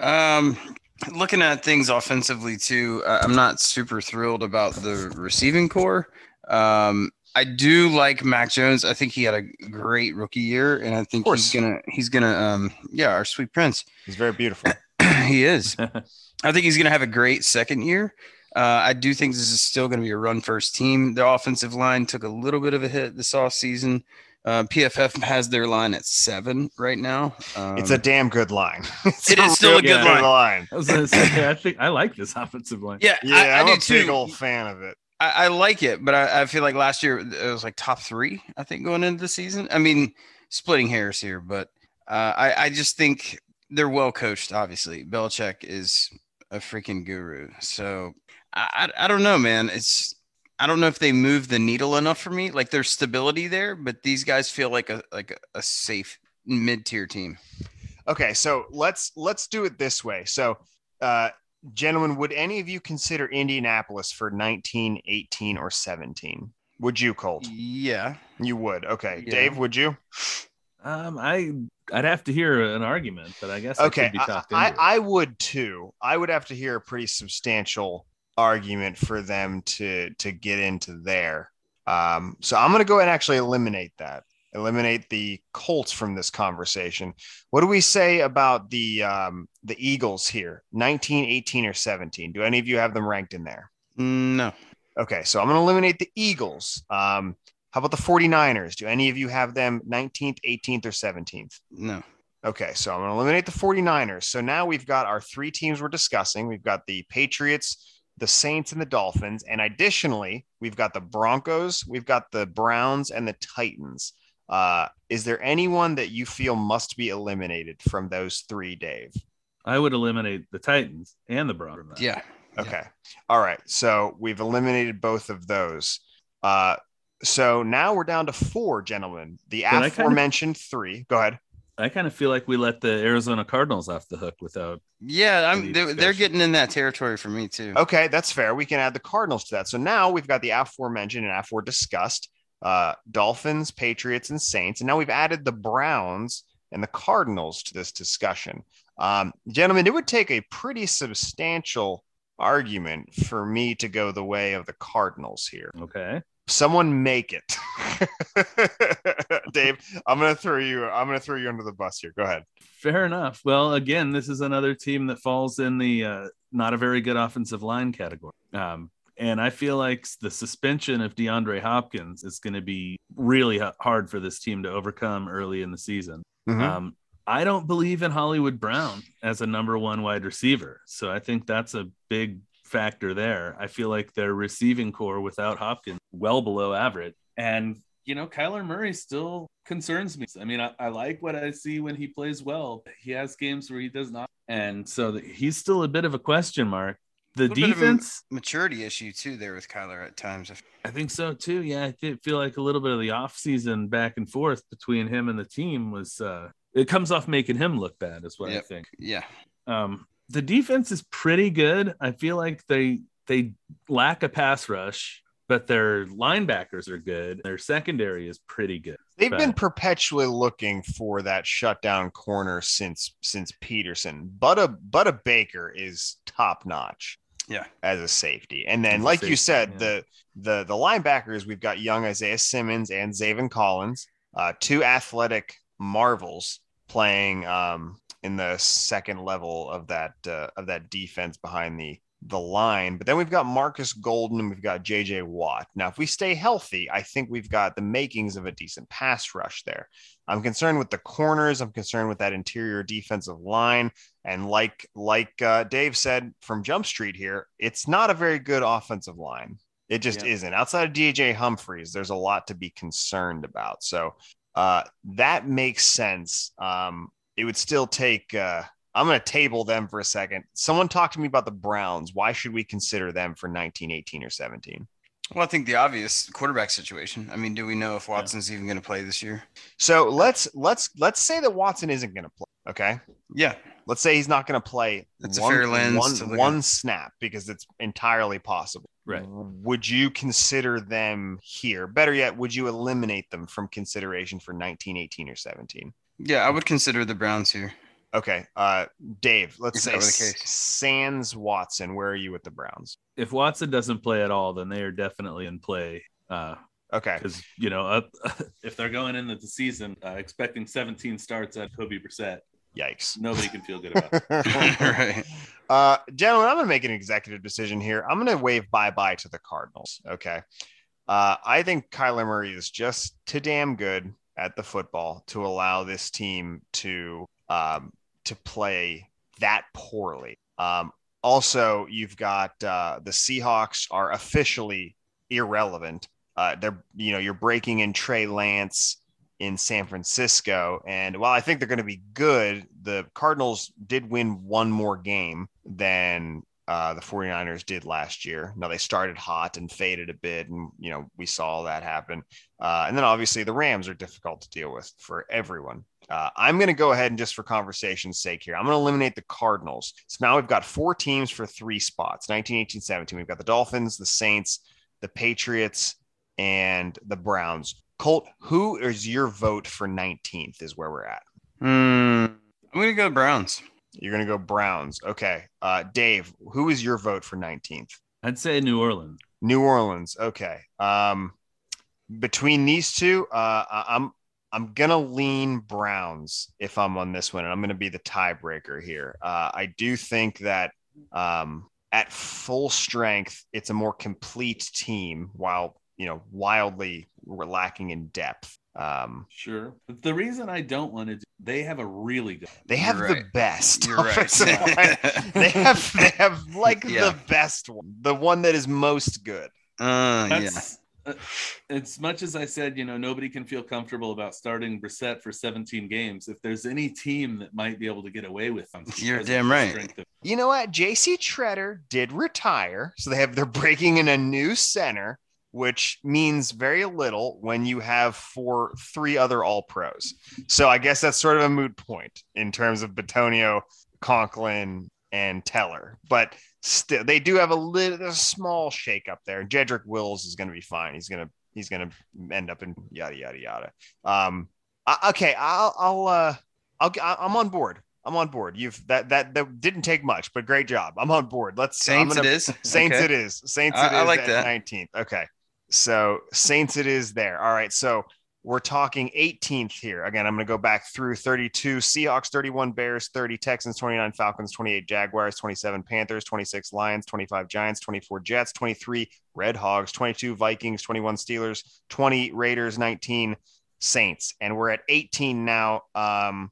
B: Um, looking at things offensively too, uh, I'm not super thrilled about the receiving corps. Um, I do like Mac Jones. I think he had a great rookie year, and I think he's gonna he's gonna um yeah, our sweet prince.
A: He's very beautiful.
B: he is. I think he's gonna have a great second year. Uh, I do think this is still going to be a run first team. Their offensive line took a little bit of a hit this offseason. Uh, PFF has their line at seven right now. Um,
A: it's a damn good line. It's
B: It is still a
C: good
B: line.
A: line.
C: I was gonna say, I think I like this offensive line.
B: yeah,
A: Yeah,
B: I, I
A: I'm
B: do
A: a
B: too.
A: big old fan of it.
B: I, I like it, but I, I feel like last year it was like top three. I think going into the season. I mean, splitting hairs here, but uh, I I just think they're well coached. Obviously, Belichick is a freaking guru. So I I, I don't know, man. It's I don't know if they move the needle enough for me. Like there's stability there, but these guys feel like a like a, a safe mid tier team.
A: Okay, so let's let's do it this way. So, uh, gentlemen, would any of you consider Indianapolis for 19, 18, or 17? Would you, Colt?
B: Yeah.
A: You would. Okay,
B: Yeah.
A: Dave, would you?
C: Um, I I'd have to hear an argument, but I guess
A: Okay,
C: I could be
A: I,
C: talked
A: I,
C: into. it.
A: I would too. I would have to hear a pretty substantial argument for them to to get into there. Um, so I'm going to go ahead and actually eliminate that. Eliminate the Colts from this conversation. What do we say about the um, the Eagles here? 19, 18, or 17? Do any of you have them ranked in there?
B: No.
A: Okay, so I'm going to eliminate the Eagles. Um, how about the 49ers? Do any of you have them 19th, 18th, or 17th?
B: No.
A: Okay, so I'm going to eliminate the 49ers. So now we've got our three teams we're discussing. We've got the Patriots, the Saints, and the Dolphins. And additionally, we've got the Broncos, we've got the Browns, and the Titans. Uh, is there anyone that you feel must be eliminated from those three, Dave?
C: I would eliminate the Titans and the Broncos.
B: Yeah.
A: Okay. All right. So we've eliminated both of those. Uh, so now we're down to four, gentlemen. The
C: But I kinda-
A: aforementioned three. Go ahead.
C: I kind of feel like we let the Arizona Cardinals off the hook without.
B: Yeah, I'm, they're, they're getting in that territory for me too.
A: Okay, that's fair. We can add the Cardinals to that. So now we've got the aforementioned and afore discussed uh, Dolphins, Patriots, and Saints. And now we've added the Browns and the Cardinals to this discussion. Um, gentlemen, it would take a pretty substantial argument for me to go the way of the Cardinals here.
C: Okay.
A: Someone make it. Dave, I'm gonna throw you, I'm gonna throw you under the bus here. Go ahead.
C: Fair enough. Well, again, this is another team that falls in the uh, not a very good offensive line category. Um, and I feel like the suspension of DeAndre Hopkins is going to be really hard for this team to overcome early in the season.
A: Mhm.
C: Um, I don't believe in Hollywood Brown as a number one wide receiver. So I think that's a big factor there. I feel like their receiving corps without Hopkins well below average. And, you know, Kyler Murray still concerns me. I mean, I, I like what I see when he plays well. but He has games where he does not. And so the, he's still a bit of a question mark. The
B: Little bit of a-
C: defense,
B: Maturity issue too there with Kyler at times.
C: I think so too. Yeah, I did feel like a little bit of the offseason back and forth between him and the team was uh it comes off making him look bad, is what I think.
B: Yeah.
C: Um the defense is pretty good. I feel like they they lack a pass rush, but their linebackers are good. Their secondary is pretty good.
A: They've been perpetually looking for that shutdown corner since since Peterson. But a Budda Baker is top notch.
B: Yeah.
A: as a safety. And then,
C: As a
A: like you said,
C: yeah.
A: the the the linebackers we've got young Isaiah Simmons and Zaven Collins, uh, two athletic marvels playing um, in the second level of that uh, of that defense behind the the line. But then we've got Marcus Golden and we've got JJ Watt. Now, if we stay healthy, I think we've got the makings of a decent pass rush there. I'm concerned with the corners. I'm concerned with that interior defensive line. And like like uh, Dave said from Jump Street here, it's not a very good offensive line. It just
C: Yeah.
A: isn't. Outside of DJ Humphries, there's a lot to be concerned about. So uh, that makes sense. Um, it would still take. Uh, I'm going to table them for a second. Someone talk to me about the Browns. Why should we consider them for 19, 18, or 17?
B: Well, I think the obvious quarterback situation. I mean, do we know if Watson's even going to play this year?
A: So let's let's let's say that Watson isn't going to play. Okay,
B: Yeah.
A: let's say he's not going to play.
B: That's a
A: one,
B: fair lens
A: one-
B: to
A: one snap because it's entirely possible.
C: Right.
A: Would you consider them here? Better yet, would you eliminate them from consideration for 19, 18, or 17?
B: Yeah, I would consider the Browns here.
A: Okay, uh, Dave. Let's
B: If
A: say
B: that the case.
A: Sans Watson. Where are you with the Browns?
C: If Watson doesn't play at all, then they are definitely in play. Uh,
A: Okay,
C: because you know, uh, if they're going into the season uh, expecting 17 starts at Kobe Brissett,
A: yikes.
C: nobody can feel good about. it.
B: right.
A: Uh, gentlemen, I'm going to make an executive decision here. I'm going to wave bye bye to the Cardinals. Okay. Uh, I think Kyler Murray is just too damn good at the football to allow this team to um, to play that poorly. Um, also, you've got uh, the Seahawks are officially irrelevant. Uh, they're you know you're breaking in Trey Lance in San Francisco. And while I think they're going to be good, the Cardinals did win one more game than uh, the 49ers did last year. Now they started hot and faded a bit, and you know we saw that happen. Uh, and then obviously the Rams are difficult to deal with for everyone. Uh, I'm going to go ahead and just for conversation's sake here, I'm going to eliminate the Cardinals. So now we've got four teams for three spots 19, 18, 17. We've got the Dolphins, the Saints, the Patriots, and the Browns. Colt, who is your vote for 19th? Is where we're at.
B: Hmm. I'm going to go Browns.
A: You're going to go Browns. Okay. Uh, Dave, who is your vote for 19th?
C: I'd say New Orleans.
A: New Orleans. Okay. Um, between these two, uh, I'm I'm gonna lean Browns if I'm on this one, and I'm gonna be the tiebreaker here. Uh, I do think that um, at full strength, it's a more complete team, while you know wildly we're lacking in depth. Um,
C: Sure. But the reason I don't want to do they have a really good
A: they have
B: You're
A: the
B: right.
A: best.
B: You're right.
A: they have they have like
B: Yeah.
A: the best one, the one that is most good.
B: Uh, yeah.
C: Uh, as much as I said, you know, nobody can feel comfortable about starting Brissett for 17 games. If there's any team that might be able to get away with them,
B: You're damn
C: the
B: right.
C: of-
A: You know what? JC Tretter did retire, so they have they're breaking in a new center, which means very little when you have four three other all pros. So I guess that's sort of a moot point in terms of Bitonio, Conklin, and Teller. But still they do have a little a small shake up there. Jedrick Wills is gonna be fine. He's gonna he's gonna end up in yada yada yada. Um I- okay, I'll I'll uh I'll I'm on board. I'm on board. You've that that that didn't take much, but great job. I'm on board. Let's
B: Saints
A: gonna-
B: it is.
A: Saints
B: Okay.
A: it is. Saints
B: I-
A: it is
B: I like that.
A: 19th. Okay. So Saints it is there. All right. So we're talking 18th here. Again, I'm going to go back through 32 Seahawks, 31 Bears, 30 Texans, 29 Falcons, 28 Jaguars, 27 Panthers, 26 Lions, 25 Giants, 24 Jets, 23 Red Hogs, 22 Vikings, 21 Steelers, 20 Raiders, 19 Saints. And we're at 18 now. Um,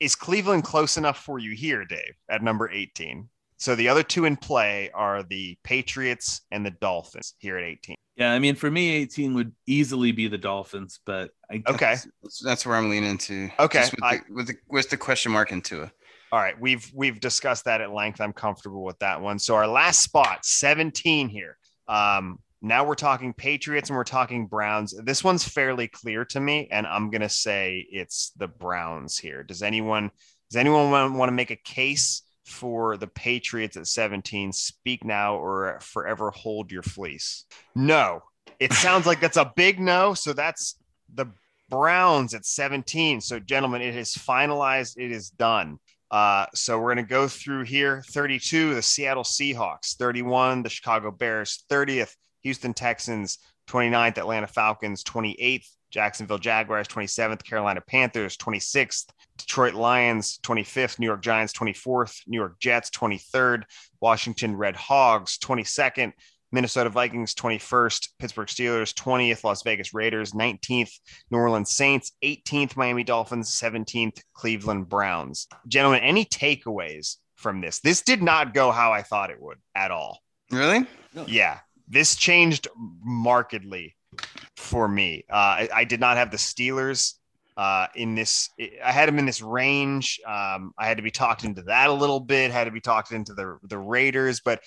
A: is Cleveland close enough for you here, Dave, at number 18? So the other two in play are the Patriots and the Dolphins here at 18.
C: Yeah, I mean, for me, 18 would easily be the Dolphins, but I
A: Okay.
B: That's, that's where I'm leaning to.
A: Okay,
B: with,
A: I-
B: the, with the with the question mark into it.
A: All right, we've we've discussed that at length. I'm comfortable with that one. So our last spot, 17 here. Um, now we're talking Patriots and we're talking Browns. This one's fairly clear to me, and I'm gonna say it's the Browns here. Does anyone does anyone want, want to make a case for the Patriots at 17? Speak now or forever hold your fleece. No, it sounds like that's a big no. So that's the Browns at 17. So, gentlemen, it is finalized. It is done. Uh, so we're going to go through here 32, the Seattle Seahawks, 31, the Chicago Bears, 30th, Houston Texans, 29th, Atlanta Falcons, 28th, Jacksonville Jaguars, 27th, Carolina Panthers, 26th, Detroit Lions, 25th, New York Giants, 24th, New York Jets, 23rd, Washington Red Hogs, 22nd, Minnesota Vikings 21st, Pittsburgh Steelers 20th, Las Vegas Raiders 19th, New Orleans Saints 18th, Miami Dolphins 17th, Cleveland Browns. Gentlemen, any takeaways from this? This did not go how I thought it would at all.
B: Really?
A: Yeah, this changed markedly for me. Uh, I, I did not have the Steelers uh, in this. I had them in this range. Um, I had to be talked into that a little bit. Had to be talked into the the Raiders, but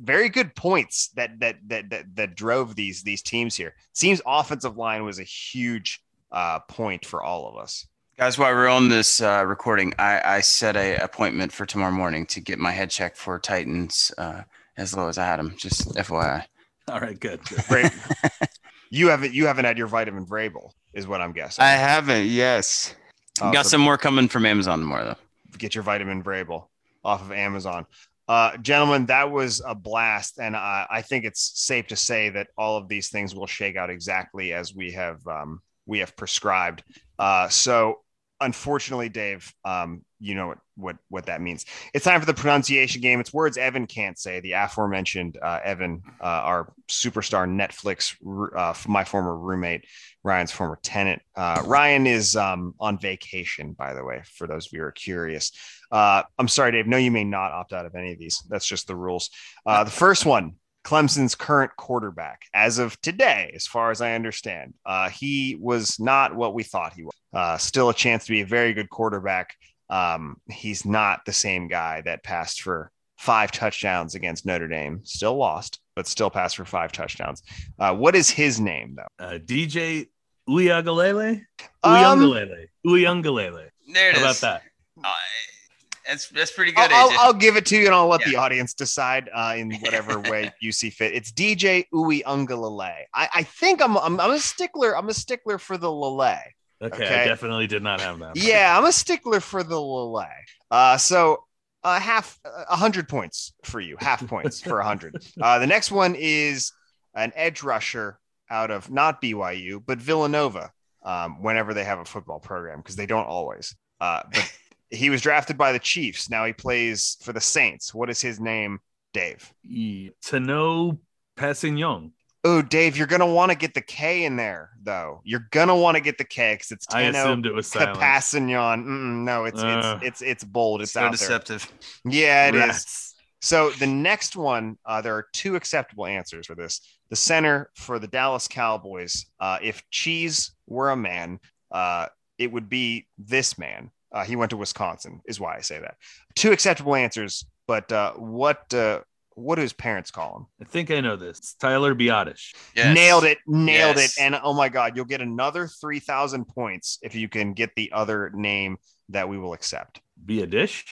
A: very good points that that that that, that drove these these teams here. Seems offensive line was a huge uh, point for all of us.
B: Guys, while we're on this uh, recording, I, I set a appointment for tomorrow morning to get my head checked for Titans uh, as low as I had them. Just FYI.
C: All right, good. good.
A: Great. you haven't you haven't had your vitamin Vrabel, is what I'm guessing.
B: I haven't. Yes.
A: Uh,
B: Got
A: so
B: some more coming from Amazon tomorrow though.
A: get your vitamin Vrabel off of Amazon. Uh, gentlemen, that was a blast, and uh, I think it's safe to say that all of these things will shake out exactly as we have um, we have prescribed. Uh, so, unfortunately, Dave, um, you know what, what what that means. It's time for the pronunciation game. It's words Evan can't say. The aforementioned uh, Evan, uh, our superstar Netflix, uh, my former roommate, Ryan's former tenant. Uh, Ryan is um, on vacation, by the way, for those of you who are curious. Uh, I'm sorry, Dave. No, you may not opt out of any of these. That's just the rules. Uh, the first one. Clemson's current quarterback, as of today, as far as I understand, he was not what we thought he was. Still a chance to be a very good quarterback. Um, he's not the same guy that passed for five touchdowns against Notre Dame. Still lost, but still passed for five touchdowns. Uh, what is his name though?
C: Uh, DJ Uyagalele?
A: Um,
C: Uyangalele. Uyangalele.
B: There it
C: How
B: is.
C: about that?
B: Uh, that's that's pretty good.
A: I'll, I'll,
B: AJ.
A: I'll give it to you, and I'll let the audience decide uh, in whatever way you see fit. It's DJ Uiagalelei. I, I think I'm, I'm I'm a stickler. I'm a stickler for the Lele.
C: Okay,
A: Okay.
C: I definitely did not have that.
A: Yeah, I'm a stickler for the Lele. Uh, so uh, half a hundred points for you, half points for a hundred. Uh, the next one is an edge rusher out of not BYU but Villanova. Um, whenever they have a football program, because they don't always. Uh, but he was drafted by the Chiefs. Now he plays for the Saints. What is his name, Dave?
C: E- Tano Passignon.
A: Oh, Dave, you're gonna want to get the K in there, though. You're gonna want to get the K because it's
C: I
A: Tano
C: assumed it was silent.
A: Capassignon. No, it's
C: Uh.
A: it's it's it's bold. It's
B: so
A: out there.
B: deceptive.
A: Yeah, it is.
C: Rats.
A: So the next one, uh, there are two acceptable answers for this. The center for the Dallas Cowboys, uh, if Cheese were a man, uh, it would be this man. Uh, he went to Wisconsin, is why I say that. Two acceptable answers, but uh, what uh, what do his parents call him?
C: I think I know this. It's Tyler Biadasz.
B: Yes.
A: Nailed it, nailed
B: Yes.
A: it, and oh my God, you'll get another three thousand points if you can get the other name that we will accept.
C: Be a dish.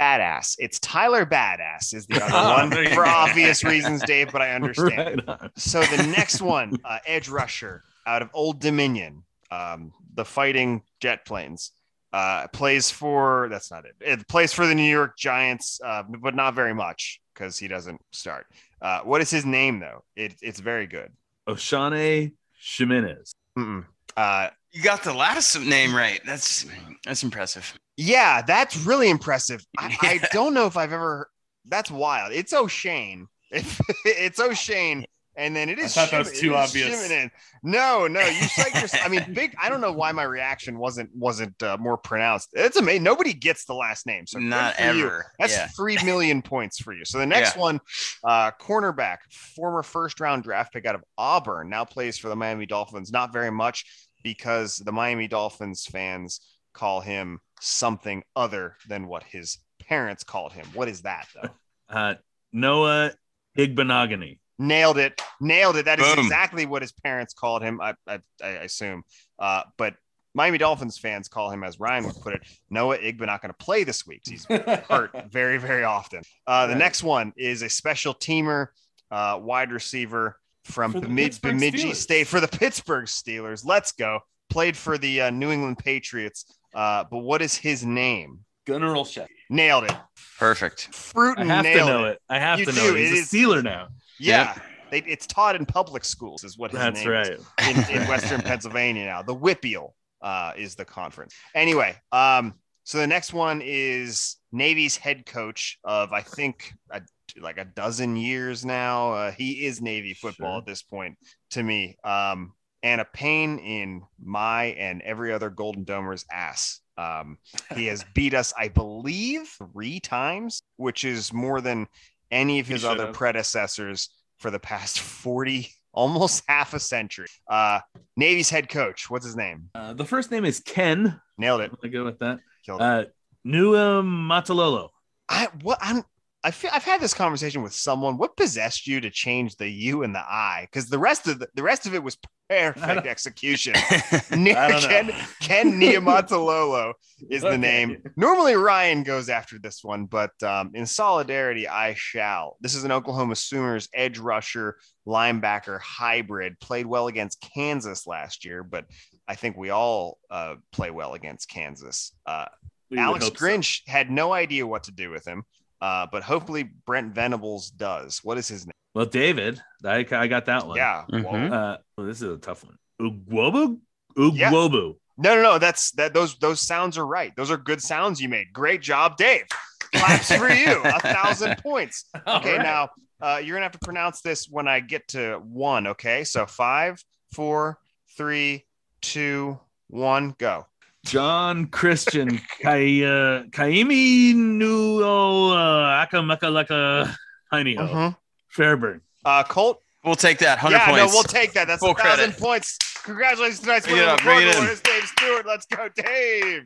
A: Badass. It's Tyler Badass is the other
C: Oh,
A: one
C: there
A: for obvious reasons, Dave. But I understand.
C: Right.
A: So the next one, uh, edge rusher out of Old Dominion, um, the Fighting Jet Planes, uh, plays for. That's not it. It plays for the New York Giants, uh, but not very much because he doesn't start. Uh, what is his name though? It, it's very good.
C: Oshane Ximines.
A: Mm-mm. Uh,
B: You got the last name right. That's that's impressive.
A: yeah, that's really impressive. I, I don't know if I've ever. That's wild. It's Oshane. It's, it's Oshane. And then it is.
C: thought that was too obvious.
A: Shimonin. No, no, you psyched yourself. I mean, big. I don't know why my reaction wasn't wasn't uh, more pronounced. It's amazing. Nobody gets the last name, so
B: Not
A: for you.
B: ever.
A: That's
B: yeah.
A: three million points for you. So the next one, uh, cornerback, former first round draft pick out of Auburn, now plays for the Miami Dolphins. Not very much because the Miami Dolphins fans call him something other than what his parents called him. What is that though?
C: Uh, Noah Igbinoghene.
A: Nailed it. Nailed it. That is
B: Boom.
A: exactly what his parents called him. I, I, I assume. Uh, but Miami Dolphins fans call him, as Ryan would put it, Noah Igba not going to play this week. He's hurt very, very often. Uh, the
C: Right.
A: next one is a special teamer, uh, wide receiver from
C: the
A: Bemid- Bemidji
C: Steelers.
A: State for the Pittsburgh Steelers. Let's go. Played for the uh, New England Patriots. Uh, but what is his name?
C: Gunnar Olszewski.
A: Nailed it.
B: Perfect. Fruit.
C: I
A: Fruitin
C: have to know
A: it.
C: it. I have
A: You
C: to
A: do.
C: know it. He's
A: It
C: a
A: is-
C: Steeler now.
A: Yeah. They, it's taught in public schools, is what his
C: That's
A: name is.
C: right.
A: in, in Western Pennsylvania now. The WPIAL uh, is the conference. Anyway, um, so the next one is Navy's head coach of I think a, like a dozen years now. Uh, he is Navy football
C: Sure.
A: at this point to me, um, and a pain in my and every other Golden Domer's ass. Um, he has beat us, I believe, three times, which is more than any of his other
C: have.
A: predecessors for the past 40 almost half a century uh navy's head coach what's his name
C: Uh, the first name is Ken.
A: nailed
C: I'm
A: it
C: gonna go with that.
A: killed
C: Uh, Nua Matalolo.
A: i what i'm I feel I've had this conversation with someone. What possessed you to change the U and the I? Because the rest of the, the rest of it was perfect execution. Ken Ken Niumatalolo is the name. Normally Ryan goes after this one, but um, in solidarity, I shall. This is an Oklahoma Sooners edge rusher, linebacker hybrid. Played well against Kansas last year, but I think we all uh, play well against Kansas. Uh, Alex
C: hope so.
A: Grinch had no idea what to do with him, uh, but hopefully Brent Venables does. What is his name?
C: Well, David, I, I got that one.
A: Yeah.
B: Mhm.
C: Uh, well, this is a tough one. Ugwobu? Ugwobu.
A: No, no, no. That's that. Those those sounds are right. Those are good sounds you made. Great job, Dave. Claps for you. A thousand points. Okay,
C: All right.
A: now uh, you're gonna have to pronounce this when I get to one. Okay, so five, four, three, two, one, go.
C: John Christian Kai, uh, Kaimi Nuo uh, Akamakalaka Hainio.
A: Mhm.
C: Fairburn.
A: Uh, Colt.
B: We'll take that. 100
A: Yeah,
B: points.
A: no, we'll take that. That's
B: Full
A: a thousand
B: credit.
A: points. Congratulations, tonight's
B: Bring it
A: winner.
B: up, bring it in.
A: It's Dave Stewart. Let's go, Dave.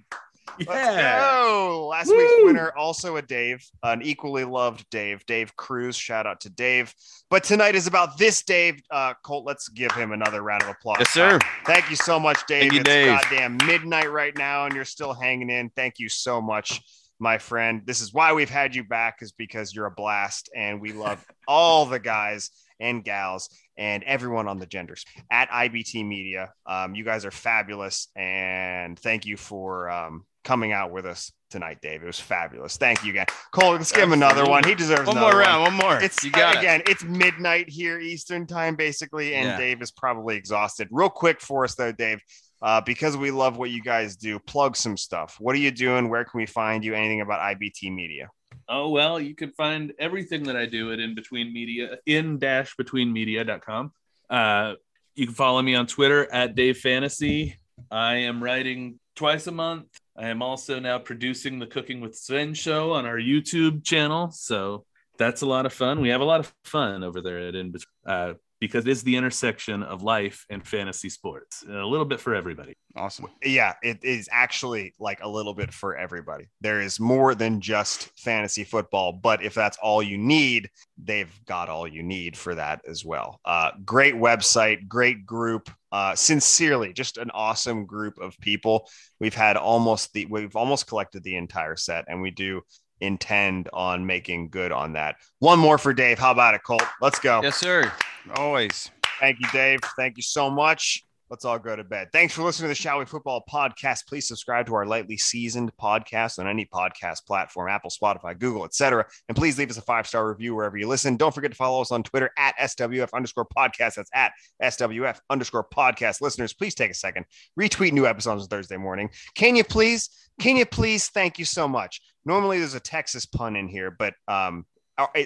A: Let's
C: Yeah.
A: go. Last
C: Woo.
A: week's winner, also a Dave, an equally loved Dave, Dave Cruz. Shout out to Dave. But tonight is about this Dave. Uh, Colt, let's give him another round of applause.
B: Yes, sir.
A: Uh, thank you so much, Dave.
B: Thank you,
A: it's
B: Dave.
A: goddamn midnight right now, and you're still hanging in. Thank you so much, my friend. This is why we've had you back, is because you're a blast, and we love all the guys and gals and everyone on the genders at IBT Media. Um, you guys are fabulous, and thank you for um, coming out with us tonight, Dave. It was fabulous. Thank you again, Cole. Let's give him another one. He deserves
B: One more round. One more.
A: It's
B: you got
A: again. It's midnight here Eastern time, basically, and
B: Yeah.
A: Dave is probably exhausted. Real quick for us though, Dave. Uh, because we love what you guys do, plug some stuff. What are you doing? Where can we find you? Anything about IBT Media?
C: Oh well, you can find everything that I do at in between media in dash between media.com. Uh you can follow me on Twitter at Dave Fantasy. I am writing twice a month. I am also now producing the Cooking with Sven show on our YouTube channel. So that's a lot of fun. We have a lot of fun over there at in between uh, because it's the intersection of life and fantasy sports. A little bit for everybody.
B: Awesome.
A: Yeah, it is actually like a little bit for everybody. There is more than just fantasy football, but if that's all you need, they've got all you need for that as well. Uh, great website, great group. Uh, sincerely, just an awesome group of people. We've had almost the we've almost collected the entire set, and we do intend on making good on that. One more for Dave. How about it, Colt? Let's go.
B: Yes, sir. Always.
A: Thank you, Dave. Thank you so much. Let's all go to bed. Thanks for listening to the Shall We Football podcast. Please subscribe to our lightly seasoned podcast on any podcast platform, Apple, Spotify, Google, etc. And please leave us a five-star review wherever you listen. Don't forget to follow us on Twitter at SWF underscore podcast. That's at SWF underscore podcast. Listeners, please take a second. Retweet new episodes on Thursday morning. Can you please? Can you please? Thank you so much. Normally there's a Texas pun in here, but um,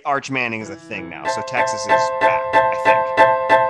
A: Arch Manning is a thing now. So Texas is back, I think.